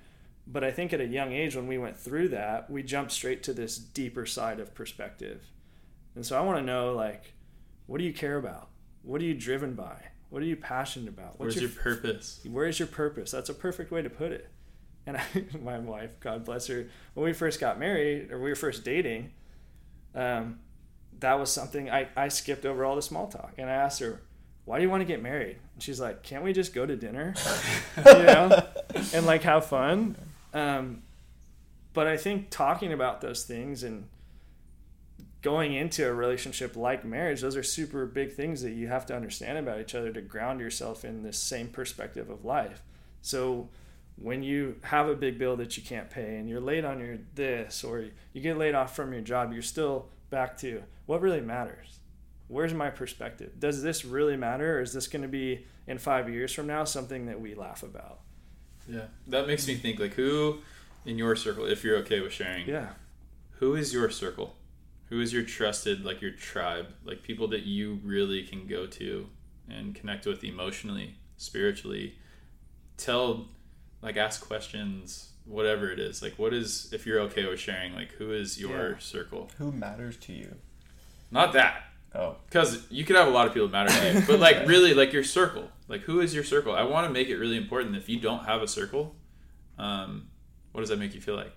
But I think at a young age, when we went through that, we jumped straight to this deeper side of perspective. And so I want to know, like, what do you care about? What are you driven by? What are you passionate about? Where's your, purpose? where is your purpose? That's a perfect way to put it. And I, my wife, God bless her, when we first got married or we were first dating, um, that was something I, I skipped over all the small talk and I asked her, why do you want to get married? And she's like, can't we just go to dinner, you know, and like have fun? Um, but I think talking about those things and going into a relationship like marriage, those are super big things that you have to understand about each other to ground yourself in this same perspective of life. So when you have a big bill that you can't pay and you're late on your this or you get laid off from your job, you're still back to what really matters. Where's my perspective? Does this really matter or is this going to be in 5 years from now something that we laugh about? Yeah. That makes me think like who in your circle, if you're okay with sharing, Yeah. who is your circle? Who is your trusted, like your tribe, like people that you really can go to and connect with emotionally, spiritually? Tell, like, ask questions, whatever it is. Like, what is, if you're okay with sharing, like, who is your Yeah. circle? Who matters to you? Not that, Oh, because you could have a lot of people that matter to you, but like, really, like your circle. Like, who is your circle? I want to make it really important. If you don't have a circle, um, what does that make you feel like?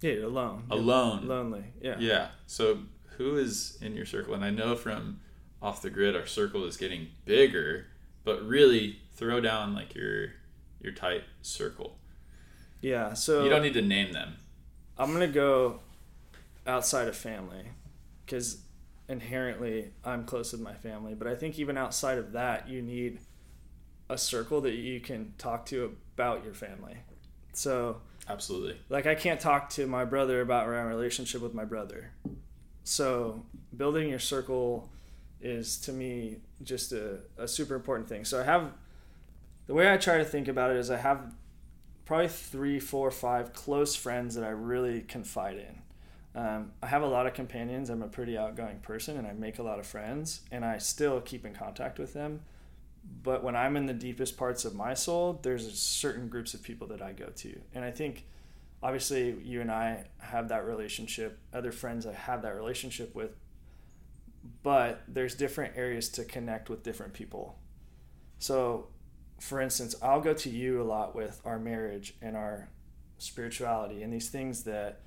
Yeah, alone. Alone. Lonely. Yeah. Yeah. So who is in your circle? And I know from off the grid, our circle is getting bigger, but really throw down like your your tight circle. Yeah. So You don't need to name them. I'm gonna go outside of family because inherently I'm close with my family. But I think even outside of that, you need a circle that you can talk to about your family. So, Absolutely. like, I can't talk to my brother about my relationship with my brother. So, building your circle is to me just a, a super important thing. So, I have the way I try to think about it is I have probably three, four, five close friends that I really confide in. Um, I have a lot of companions. I'm a pretty outgoing person and I make a lot of friends and I still keep in contact with them. But when I'm in the deepest parts of my soul, there's certain groups of people that I go to. And I think obviously you and I have that relationship, other friends I have that relationship with, but there's different areas to connect with different people. So, for instance, I'll go to you a lot with our marriage and our spirituality and these things that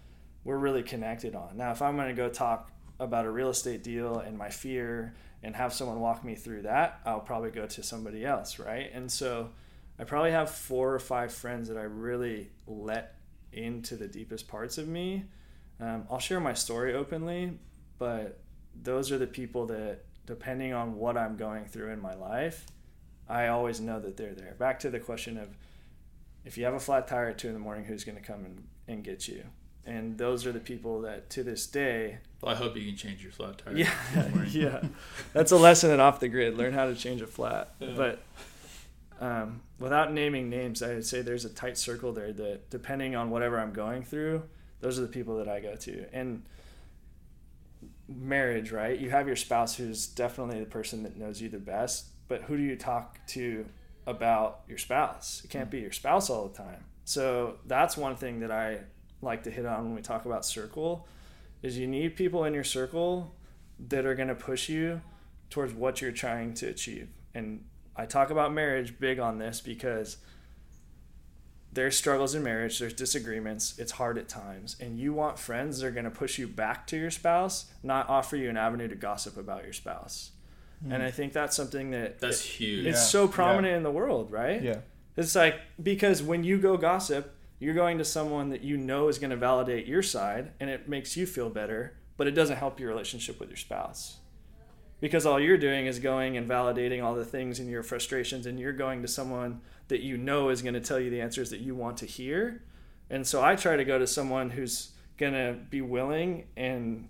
we're really connected on. Now, if I'm going to go talk about a real estate deal and my fear and have someone walk me through that, I'll probably go to somebody else, right? And so I probably have four or five friends that I really let into the deepest parts of me. Um, I'll share my story openly, but those are the people that, depending on what I'm going through in my life, I always know that they're there. Back to the question of if you have a flat tire at two in the morning, who's going to come and, and get you? And those are the people that to this day, Well, I hope you can change your flat tire. yeah, yeah, that's a lesson at off the grid. Learn how to change a flat. Yeah. But um, without naming names, I would say there's a tight circle there that, depending on whatever I'm going through, those are the people that I go to. And marriage, right? You have your spouse who's definitely the person that knows you the best, but who do you talk to about your spouse? It can't be your spouse all the time. So that's one thing that I like to hit on when we talk about circle is you need people in your circle that are going to push you towards what you're trying to achieve. And I talk about marriage big on this because there's struggles in marriage, there's disagreements, it's hard at times, and you want friends that are going to push you back to your spouse, not offer you an avenue to gossip about your spouse. And mm. I think that's something that That's huge. it's Yeah. so prominent in the world, right? Yeah. It's like because when you go gossip, you're going to someone that you know is going to validate your side and it makes you feel better, but it doesn't help your relationship with your spouse. Because all you're doing is going and validating all the things and your frustrations and you're going to someone that you know is going to tell you the answers that you want to hear. And so I try to go to someone who's going to be willing and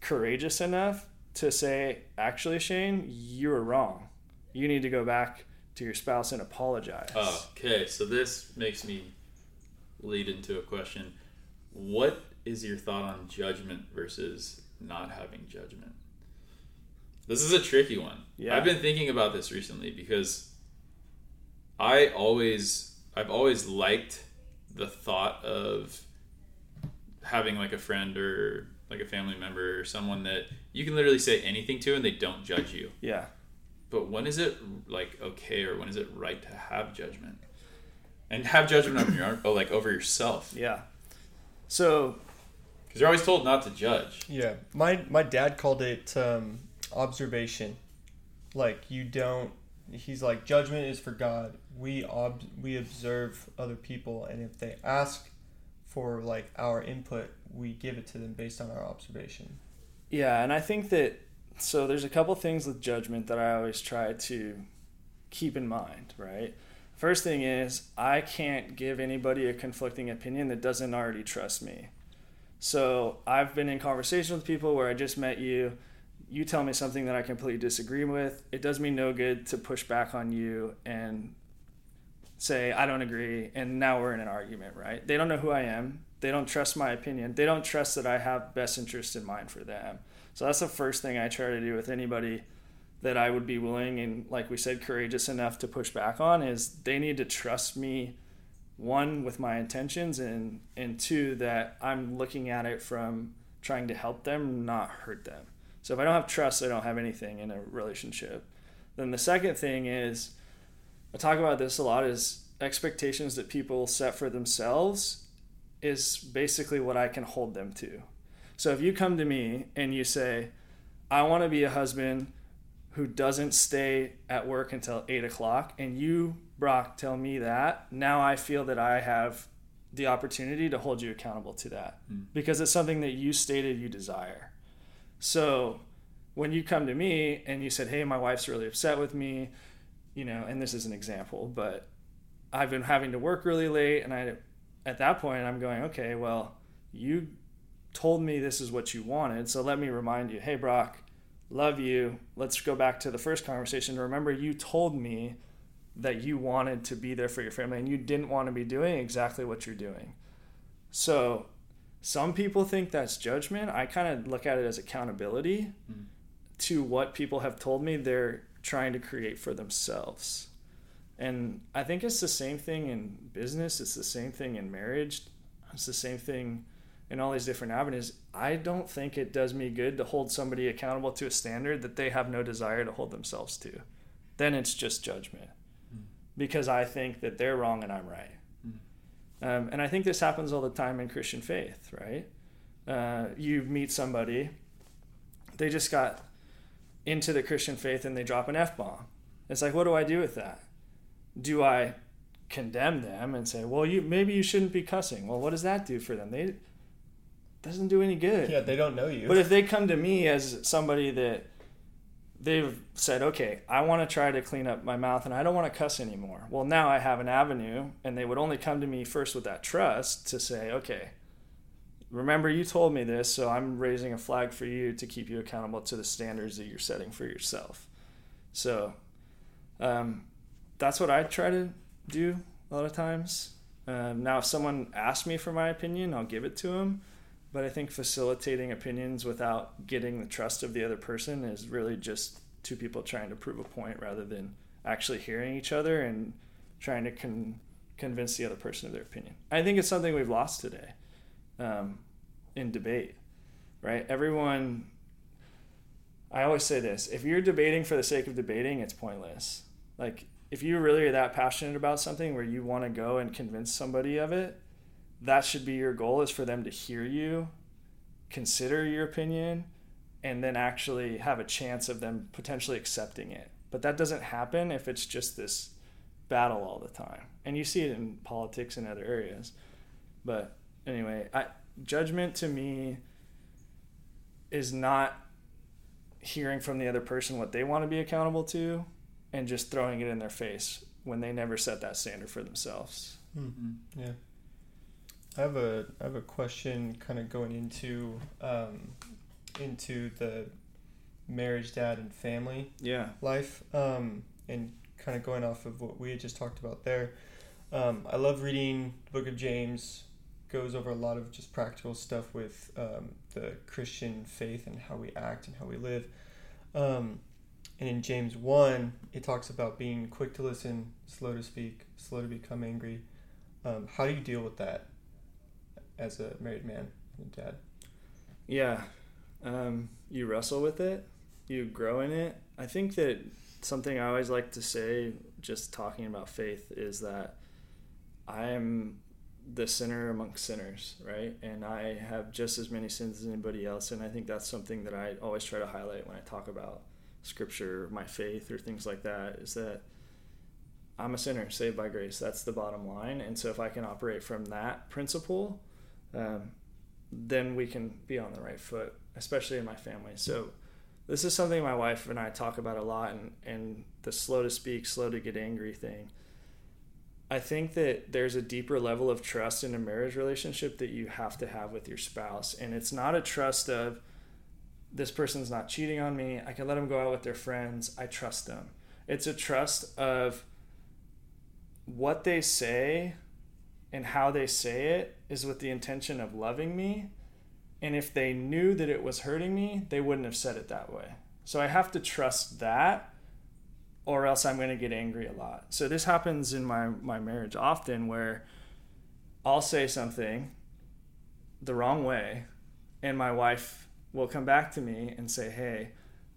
courageous enough to say, actually, Shane, you were wrong. You need to go back to your spouse and apologize. Okay, so this makes me lead into a question. What is your thought on judgment versus not having judgment? This is a tricky one. Yeah. I've been thinking about this recently because I always I've always liked the thought of having like a friend or like a family member or someone that you can literally say anything to and they don't judge you. Yeah. But when is it like okay or when is it right to have judgment? And have judgment over your oh, like over yourself Yeah. So, because you're always told not to judge. Yeah, my my dad called it um, observation. Like you don't. He's like judgment is for God. We ob- we observe other people, and if they ask for like our input, we give it to them based on our observation. yeah, and I think that so there's a couple things with judgment that I always try to keep in mind, right? First thing is, I can't give anybody a conflicting opinion that doesn't already trust me. So, I've been in conversations with people where I just met you, you tell me something that I completely disagree with. It does me no good to push back on you and say I don't agree and now we're in an argument, right? They don't know who I am. They don't trust my opinion. They don't trust that I have best interest in mind for them. So that's the first thing I try to do with anybody that I would be willing and like we said courageous enough to push back on is they need to trust me one with my intentions and and two that I'm looking at it from trying to help them not hurt them. So if I don't have trust, I don't have anything in a relationship. Then the second thing is I talk about this a lot is expectations that people set for themselves is basically what I can hold them to. So if you come to me and you say, I want to be a husband who doesn't stay at work until eight o'clock, and you, Brock, tell me that, now I feel that I have the opportunity to hold you accountable to that hmm. because it's something that you stated you desire. So when you come to me and you said, Hey, my wife's really upset with me, you know, and this is an example, but I've been having to work really late, and I, at that point, I'm going, okay, well, you told me this is what you wanted, so let me remind you, hey, Brock, love you. Let's go back to the first conversation. Remember, you told me that you wanted to be there for your family, and you didn't want to be doing exactly what you're doing. So, some people think that's judgment. I kind of look at it as accountability mm. to what people have told me they're trying to create for themselves. And I think it's the same thing in business, it's the same thing in marriage, it's the same thing in all these different avenues. I don't think it does me good to hold somebody accountable to a standard that they have no desire to hold themselves to. Then it's just judgment because I think that they're wrong and I'm right. Um, and I think this happens all the time in Christian faith, right? Uh, you meet somebody, they just got into the Christian faith and they drop an F bomb. It's like, what do I do with that? Do I condemn them and say, well, you maybe you shouldn't be cussing? Well, what does that do for them? They doesn't do any good. Yeah, they don't know you. But if they come to me as somebody that they've said, okay, I want to try to clean up my mouth and I don't want to cuss anymore. Well, now I have an avenue, and they would only come to me first with that trust to say, okay, remember you told me this, so I'm raising a flag for you to keep you accountable to the standards that you're setting for yourself. So um, that's what I try to do a lot of times. Um, now, if someone asks me for my opinion, I'll give it to them. But I think facilitating opinions without getting the trust of the other person is really just two people trying to prove a point rather than actually hearing each other and trying to con- convince the other person of their opinion. I think it's something we've lost today um, in debate, right? Everyone. I always say this: if you're debating for the sake of debating, it's pointless. Like if you really are that passionate about something where you want to go and convince somebody of it, that should be your goal is for them to hear you, consider your opinion, and then actually have a chance of them potentially accepting it. But that doesn't happen if it's just this battle all the time. And you see it in politics and other areas. But anyway, I, judgment to me is not hearing from the other person what they want to be accountable to and just throwing it in their face when they never set that standard for themselves. Mm-hmm. Yeah. I have a I have a question kind of going into um, into the marriage, dad, and family Yeah. life, um, and kind of going off of what we had just talked about there. Um, I love reading the Book of James. Goes over a lot of just practical stuff with um, the Christian faith and how we act and how we live. Um, and in James one, it talks about being quick to listen, slow to speak, slow to become angry. Um, how do you deal with that as a married man and dad? Yeah. Um, you wrestle with it, you grow in it. I think that something I always like to say, just talking about faith, is that I am the sinner amongst sinners, right? And I have just as many sins as anybody else. And I think that's something that I always try to highlight when I talk about scripture, my faith, or things like that, is that I'm a sinner saved by grace. That's the bottom line. And so if I can operate from that principle, um, then we can be on the right foot, especially in my family. So this is something my wife and I talk about a lot and, and the slow to speak, slow to get angry thing. I think that there's a deeper level of trust in a marriage relationship that you have to have with your spouse. And it's not a trust of this person's not cheating on me. I can let them go out with their friends. I trust them. It's a trust of what they say and how they say it is with the intention of loving me. And if they knew that it was hurting me, they wouldn't have said it that way. So I have to trust that or else I'm going to get angry a lot. So this happens in my, my marriage often where I'll say something the wrong way and my wife will come back to me and say, Hey,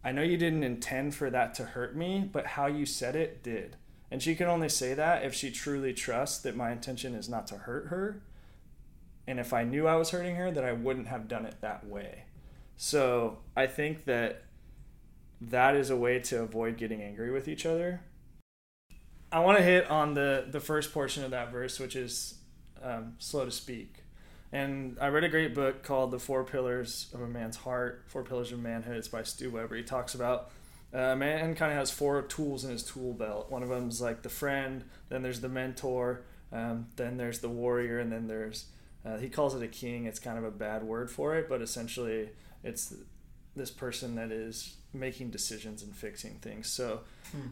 I know you didn't intend for that to hurt me, but how you said it did. And she can only say that if she truly trusts that my intention is not to hurt her. And if I knew I was hurting her, that I wouldn't have done it that way. So I think that that is a way to avoid getting angry with each other. I want to hit on the, the first portion of that verse, which is um, slow to speak. And I read a great book called The Four Pillars of a Man's Heart, Four Pillars of Manhood. It's by Stu Weber. He talks about uh, a man kind of has four tools in his tool belt. One of them is like the friend, then there's the mentor, um, then there's the warrior, and then there's, uh, he calls it a king. It's kind of a bad word for it, but essentially it's this person that is making decisions and fixing things. So Hmm.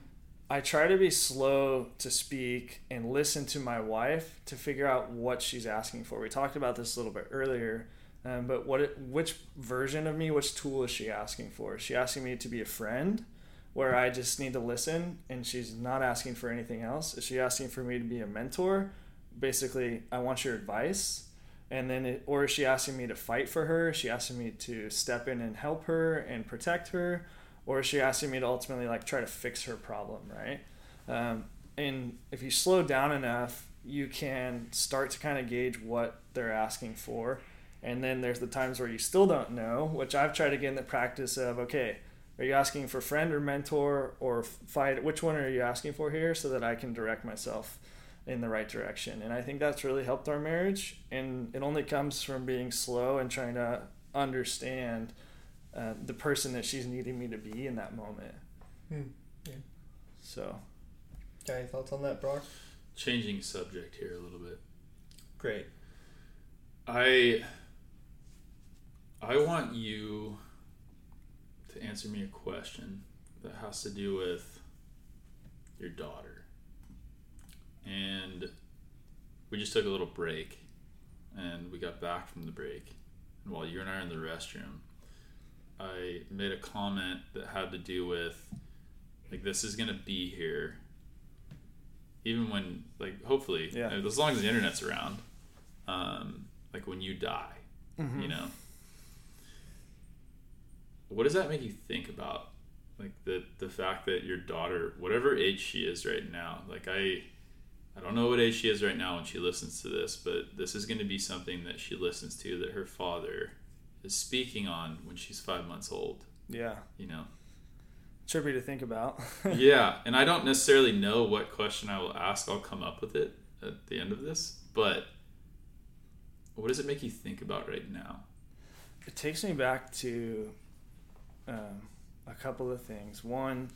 I try to be slow to speak and listen to my wife to figure out what she's asking for. We talked about this a little bit earlier, um, but what it, which version of me, which tool is she asking for? Is she asking me to be a friend, where I just need to listen, and she's not asking for anything else? Is she asking for me to be a mentor? Basically, I want your advice, and then it, or is she asking me to fight for her? Is she asking me to step in and help her and protect her? or is she asking me to ultimately like try to fix her problem right um, and if you slow down enough you can start to kind of gauge what they're asking for and then there's the times where you still don't know which i've tried to get in the practice of okay are you asking for friend or mentor or fight which one are you asking for here so that i can direct myself in the right direction and i think that's really helped our marriage and it only comes from being slow and trying to understand uh, the person that she's needing me to be in that moment. Hmm. Yeah. So, Got any thoughts on that, Brock? Changing subject here a little bit. Great. I I want you to answer me a question that has to do with your daughter. And we just took a little break and we got back from the break. And while you and I are in the restroom, I made a comment that had to do with like this is gonna be here even when like hopefully Yeah. as long as the internet's around um, like when you die you know what does that make you think about like the the fact that your daughter whatever age she is right now like i i don't know what age she is right now when she listens to this but this is going to be something that she listens to that her father is speaking on when she's five months old Yeah. you know Trippy to think about. yeah and i don't necessarily know what question i will ask i'll come up with it at the end of this but what does it make you think about right now It takes me back to um, a couple of things. One,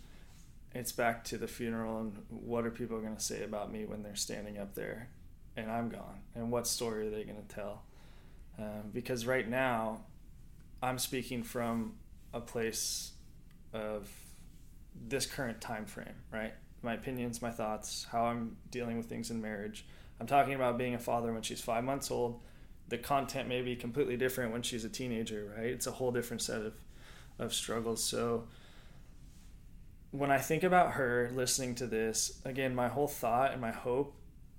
it's back to the funeral and what are people going to say about me when they're standing up there and I'm gone? And what story are they going to tell? Um, because right now, I'm speaking from a place of this current time frame, right? My opinions, my thoughts, how I'm dealing with things in marriage. I'm talking about being a father when she's five months old the content may be completely different when she's a teenager, right? It's a whole different set of, of struggles. So when I think about her listening to this, again, my whole thought and my hope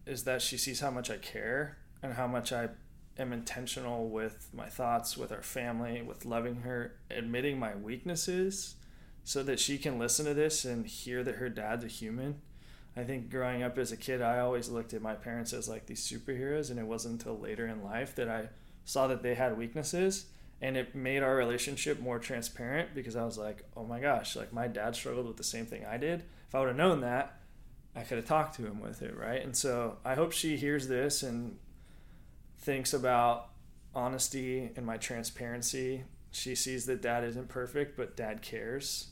is that she sees how much I care and how much I am intentional with my thoughts, with our family, with loving her, admitting my weaknesses so that she can listen to this and hear that her dad's a human. I think growing up as a kid, I always looked at my parents as like these superheroes, and it wasn't until later in life that I saw that they had weaknesses, and it made our relationship more transparent because I was like, oh my gosh, like my dad struggled with the same thing I did. If I would have known that, I could have talked to him with it, right? And so I hope she hears this and thinks about honesty and my transparency. She sees that dad isn't perfect, but dad cares.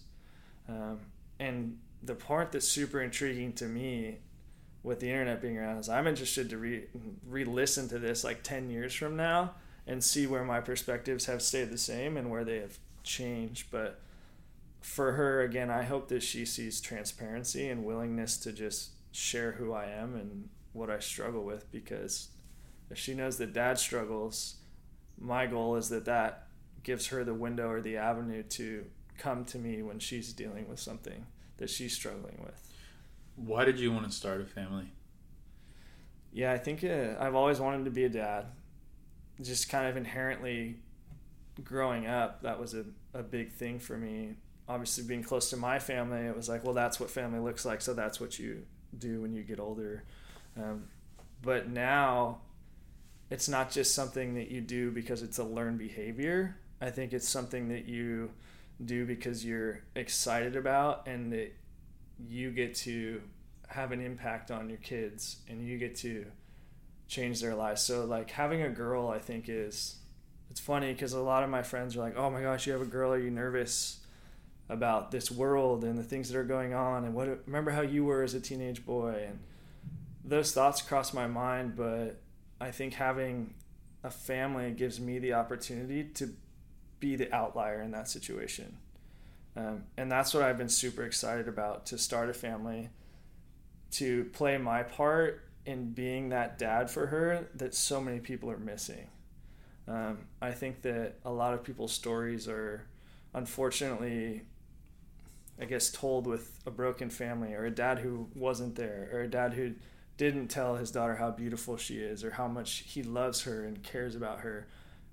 Um, and the part that's super intriguing to me with the internet being around is I'm interested to re re-listen to this like 10 years from now and see where my perspectives have stayed the same and where they have changed but for her again I hope that she sees transparency and willingness to just share who I am and what I struggle with because if she knows that dad struggles my goal is that that gives her the window or the avenue to come to me when she's dealing with something that she's struggling with. Why did you want to start a family? Yeah, I think uh, I've always wanted to be a dad. Just kind of inherently growing up, that was a, a big thing for me. Obviously, being close to my family, it was like, well, that's what family looks like, so that's what you do when you get older. Um, but now, it's not just something that you do because it's a learned behavior. I think it's something that you do because you're excited about and that you get to have an impact on your kids and you get to change their lives. So like having a girl I think is it's funny because a lot of my friends are like, "Oh my gosh, you have a girl. Are you nervous about this world and the things that are going on and what remember how you were as a teenage boy?" And those thoughts cross my mind, but I think having a family gives me the opportunity to be the outlier in that situation. Um, and that's what I've been super excited about to start a family, to play my part in being that dad for her that so many people are missing. Um, I think that a lot of people's stories are unfortunately, I guess, told with a broken family or a dad who wasn't there or a dad who didn't tell his daughter how beautiful she is or how much he loves her and cares about her.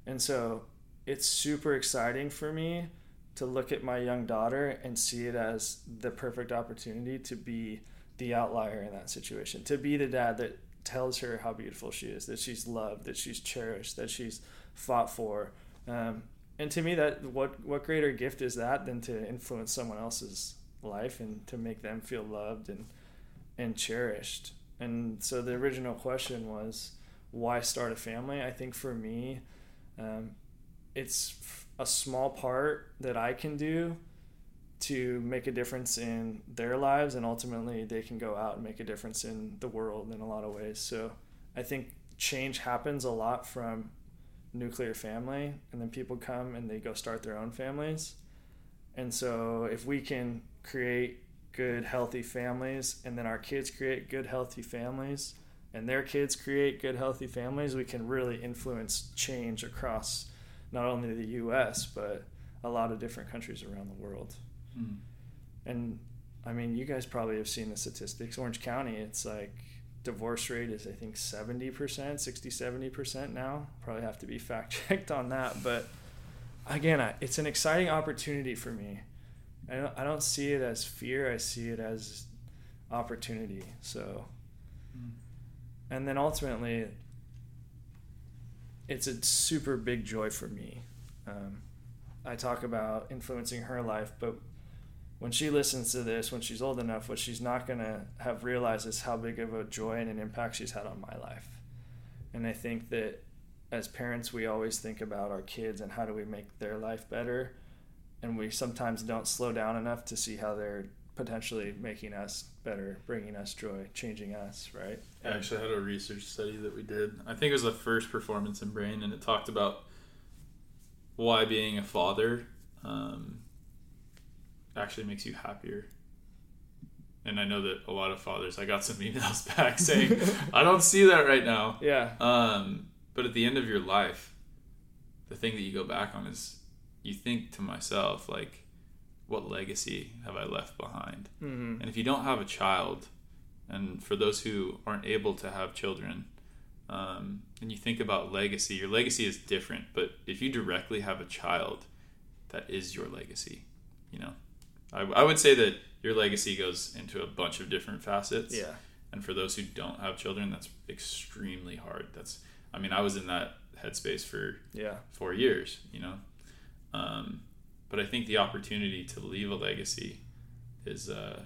And so it's super exciting for me to look at my young daughter and see it as the perfect opportunity to be the outlier in that situation, to be the dad that tells her how beautiful she is, that she's loved, that she's cherished, that she's fought for. Um, and to me, that what what greater gift is that than to influence someone else's life and to make them feel loved and and cherished. And so the original question was, why start a family? I think for me, um, it's a small part that I can do to make a difference in their lives and ultimately they can go out and make a difference in the world in a lot of ways. So I think change happens a lot from nuclear family and then people come and they go start their own families. And so if we can create good healthy families and then our kids create good healthy families and their kids create good healthy families, we can really influence change across not only the U.S. but a lot of different countries around the world. Mm. And I mean, you guys probably have seen the statistics. Orange County, it's like divorce rate is I think 70%, 60 70% now. Probably have to be fact checked on that, but again, I, it's an exciting opportunity for me. I don't, I don't see it as fear. I see it as opportunity. So, and then ultimately, it's a super big joy for me. Um, I talk about influencing her life, but when she listens to this, when she's old enough, what she's not going to have realized is how big of a joy and an impact she's had on my life. And I think that as parents, we always think about our kids and how do we make their life better. And we sometimes don't slow down enough to see how they're potentially making us better, bringing us joy, changing us, right? I actually had a research study that we did. I think it was the first performance in brain, and it talked about why being a father um, actually makes you happier. And I know that a lot of fathers, I got some emails back saying, I don't see that right now. Yeah. Um, but at the end of your life, the thing that you go back on is you think to myself, like, what legacy have I left behind? Mm-hmm. And if you don't have a child, and for those who aren't able to have children, um, and you think about legacy, your legacy is different. But if you directly have a child, that is your legacy. You know, I, I would say that your legacy goes into a bunch of different facets. Yeah. And for those who don't have children, that's extremely hard. That's, I mean, I was in that headspace for Yeah. four years, you know. Um, but I think the opportunity to leave a legacy is, uh,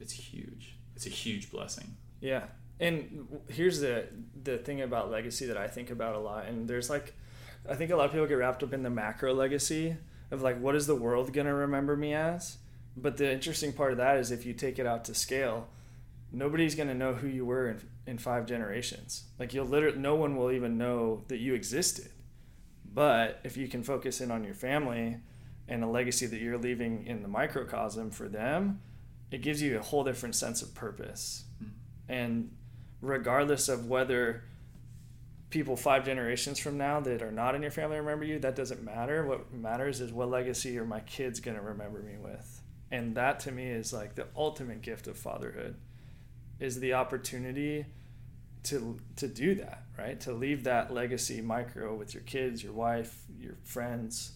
it's huge. It's a huge blessing. Yeah. And here's the the thing about legacy that I think about a lot. And there's like, I think a lot of people get wrapped up in the macro legacy of like, what is the world gonna remember me as? But the interesting part of that is if you take it out to scale, nobody's gonna know who you were in, in five generations. Like you'll literally, no one will even know that you existed. But if you can focus in on your family and a legacy that you're leaving in the microcosm for them, it gives you a whole different sense of purpose. Hmm. And regardless of whether people five generations from now that are not in your family remember you, that doesn't matter. What matters is what legacy are my kids going to remember me with. And that to me is like the ultimate gift of fatherhood is the opportunity to to do that, right? To leave that legacy micro with your kids, your wife, your friends,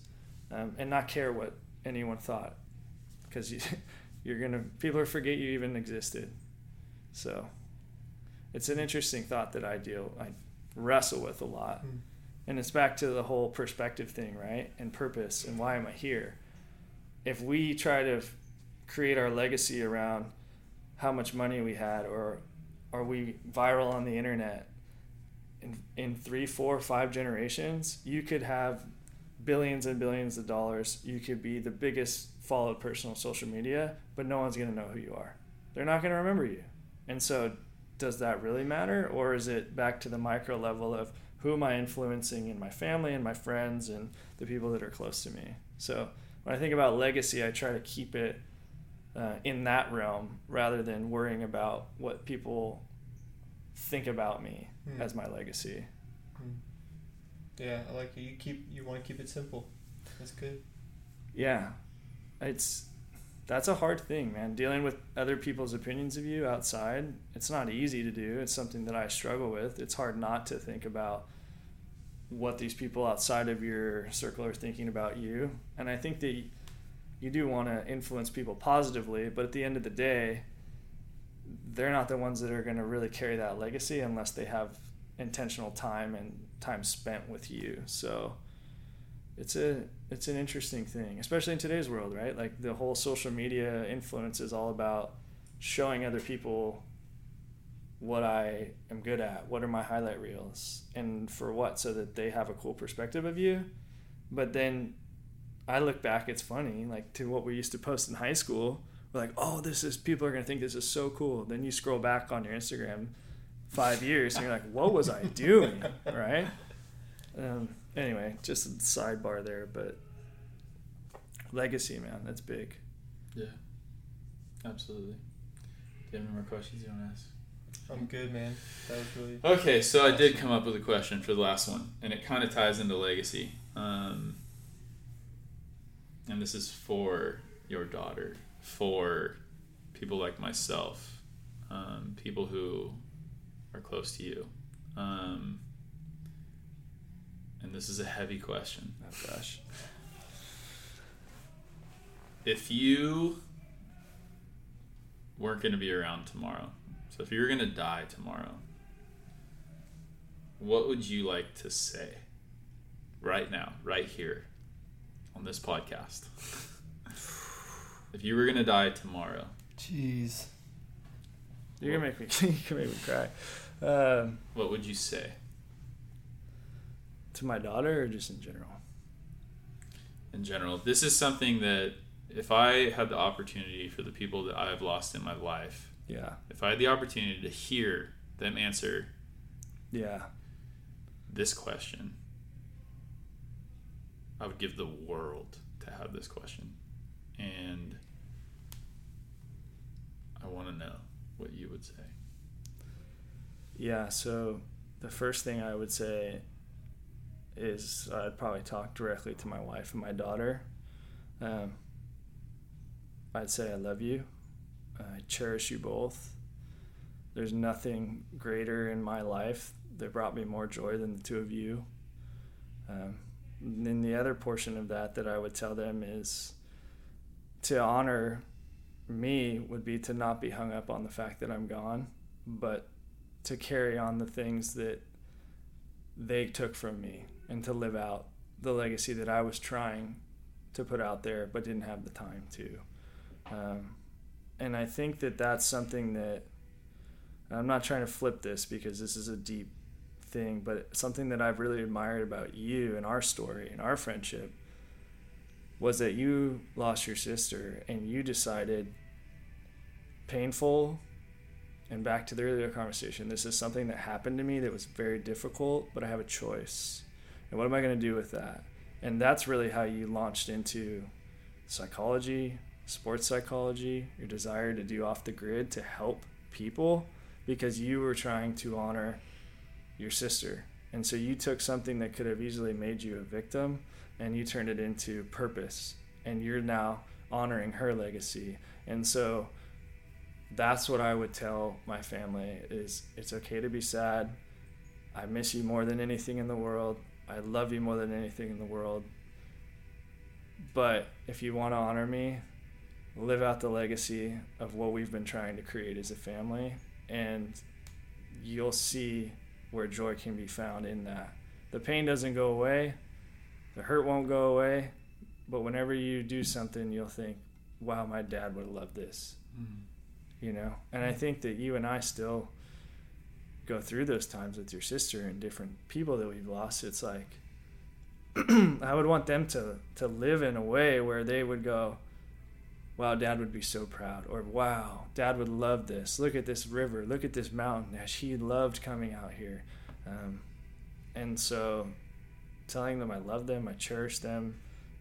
um, and not care what anyone thought, because you, you're gonna people are forget you even existed. So, it's an interesting thought that I deal I wrestle with a lot, Mm. and it's back to the whole perspective thing, right? And purpose and why am I here? If we try to create our legacy around how much money we had or are we viral on the internet in, in three four five generations? You could have billions and billions of dollars. You could be the biggest followed person on social media but no one's going to know who you are. They're not going to remember you. And so does that really matter or is it back to the micro level of who am i influencing in my family and my friends and the people that are close to me? So when i think about legacy i try to keep it uh, in that realm rather than worrying about what people think about me Hmm. as my legacy. Yeah, I like it. You keep you want to keep it simple. That's good. Yeah, it's that's a hard thing, man. Dealing with other people's opinions of you outside, it's not easy to do. It's something that I struggle with. It's hard not to think about what these people outside of your circle are thinking about you. And I think that you do want to influence people positively, but at the end of the day, they're not the ones that are going to really carry that legacy unless they have intentional time and time spent with you. So it's a it's an interesting thing, especially in today's world, right? Like the whole social media influence is all about showing other people what I am good at, what are my highlight reels, and for what, so that they have a cool perspective of you. But then I look back, it's funny, like to what we used to post in high school. We're like, oh, this is people are gonna think this is so cool. Then you scroll back on your Instagram five years, and you're like, what was I doing, right? Um, anyway, just a sidebar there, but legacy, man, that's big. Yeah, absolutely. Do you have any more questions you want to ask? I'm good, man. That was really Okay, so I did come up with a question for the last one, and it kind of ties into legacy. Um, and this is for your daughter, for people like myself, um, people who are close to you. Um, and this is a heavy question. Oh gosh. if you weren't going to be around tomorrow, so if you were going to die tomorrow, what would you like to say right now, right here on this podcast? if you were going to die tomorrow, Jeez. You're gonna make me. you can make me cry. Um, what would you say? to my daughter, or just in general. in general. This is something that if I had the opportunity for the people that I've lost in my life, Yeah. if I had the opportunity to hear them answer Yeah. this question, I would give the world to have this question. And I want to know what you would say. Yeah, so the first thing I would say is I'd probably talk directly to my wife and my daughter. Um, I'd say I love you. I cherish you both. There's nothing greater in my life that brought me more joy than the two of you. Um, then the other portion of that that I would tell them is to honor me would be to not be hung up on the fact that I'm gone, but to carry on the things that they took from me and to live out the legacy that I was trying to put out there but didn't have the time to. Um, and I think that that's something that I'm not trying to flip this because this is a deep thing, but something that I've really admired about you and our story and our friendship was that you lost your sister and you decided painful and back to the earlier conversation this is something that happened to me that was very difficult but i have a choice. And what am i going to do with that? And that's really how you launched into psychology sports psychology your desire to do off the grid to help people because you were trying to honor your sister and so you took something that could have easily made you a victim and you turned it into purpose and you're now honoring her legacy and so that's what I would tell my family is it's okay to be sad. I miss you more than anything in the world. I love you more than anything in the world. But if you want to honor me, live out the legacy of what we've been trying to create as a family and you'll see where joy can be found in that. The pain doesn't go away. The hurt won't go away, but whenever you do something, you'll think, "Wow, my dad would have loved this." Mm-hmm. you know and i think that you and i still go through those times with your sister and different people that we've lost it's like i would want them to to live in a way where they would go wow dad would be so proud or wow dad would love this look at this river look at this mountain as he loved coming out here um, and so telling them i love them i cherish them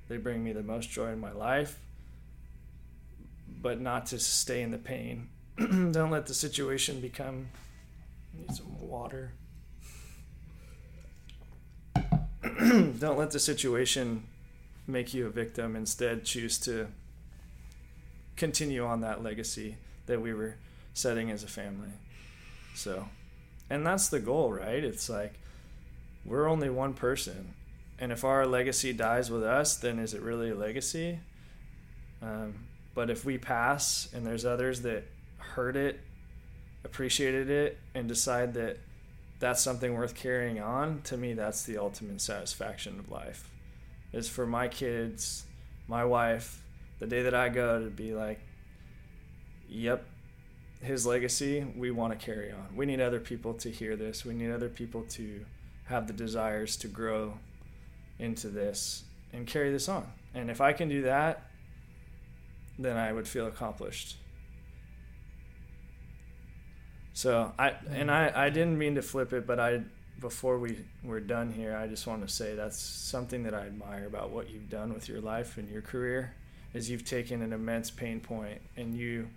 they bring me the most joy in my life but not to stay in the pain. Don't let the situation become. Need some water. Don't let the situation make you a victim. Instead, choose to continue on that legacy that we were setting as a family. So, and that's the goal, right? It's like we're only one person. And if our legacy dies with us, then is it really a legacy? Um, but if we pass and there's others that heard it, appreciated it, and decide that that's something worth carrying on, to me, that's the ultimate satisfaction of life. Is for my kids, my wife, the day that I go to be like, yep, his legacy, we want to carry on. We need other people to hear this. We need other people to have the desires to grow into this and carry this on. And if I can do that, then I would feel accomplished. So I and I, I didn't mean to flip it, but I before we were done here, I just want to say that's something that I admire about what you've done with your life and your career is you've taken an immense pain point and you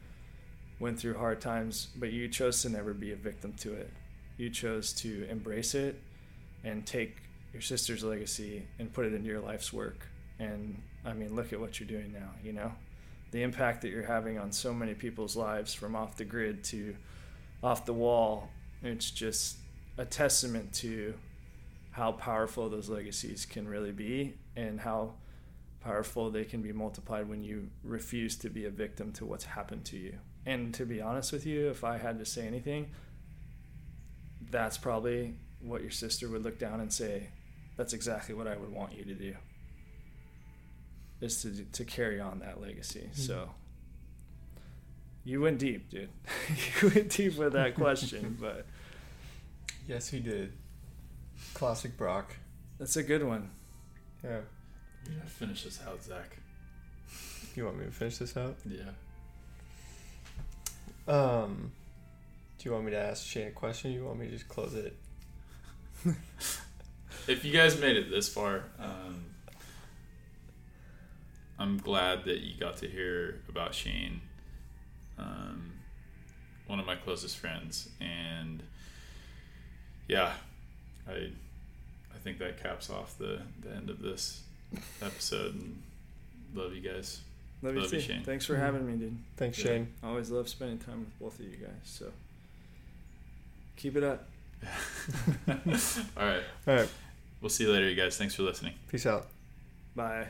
went through hard times, but you chose to never be a victim to it. You chose to embrace it and take your sister's legacy and put it into your life's work. And I mean, look at what you're doing now, you know? the impact that you're having on so many people's lives from off the grid to off the wall it's just a testament to how powerful those legacies can really be and how powerful they can be multiplied when you refuse to be a victim to what's happened to you. And to be honest with you, if I had to say anything, that's probably what your sister would look down and say, that's exactly what I would want you to do. Is to to carry on that legacy. Mm-hmm. So you went deep, dude. you went deep with that question, but yes, he did. Classic Brock. That's a good one. Yeah. You gotta finish this out, Zach. You want me to finish this out? Yeah. Um, do you want me to ask Shane a question? you want me to just close it? if you guys made it this far, um, I'm glad that you got to hear about Shane, um, one of my closest friends, and yeah, I I think that caps off the the end of this episode. And love you guys. Love, love you, too. Shane. Thanks for mm-hmm. having me, dude. Thanks, yeah. Shane. I always love spending time with both of you guys. So keep it up. All right. All right. We'll see you later, you guys. Thanks for listening. Peace out. Bye.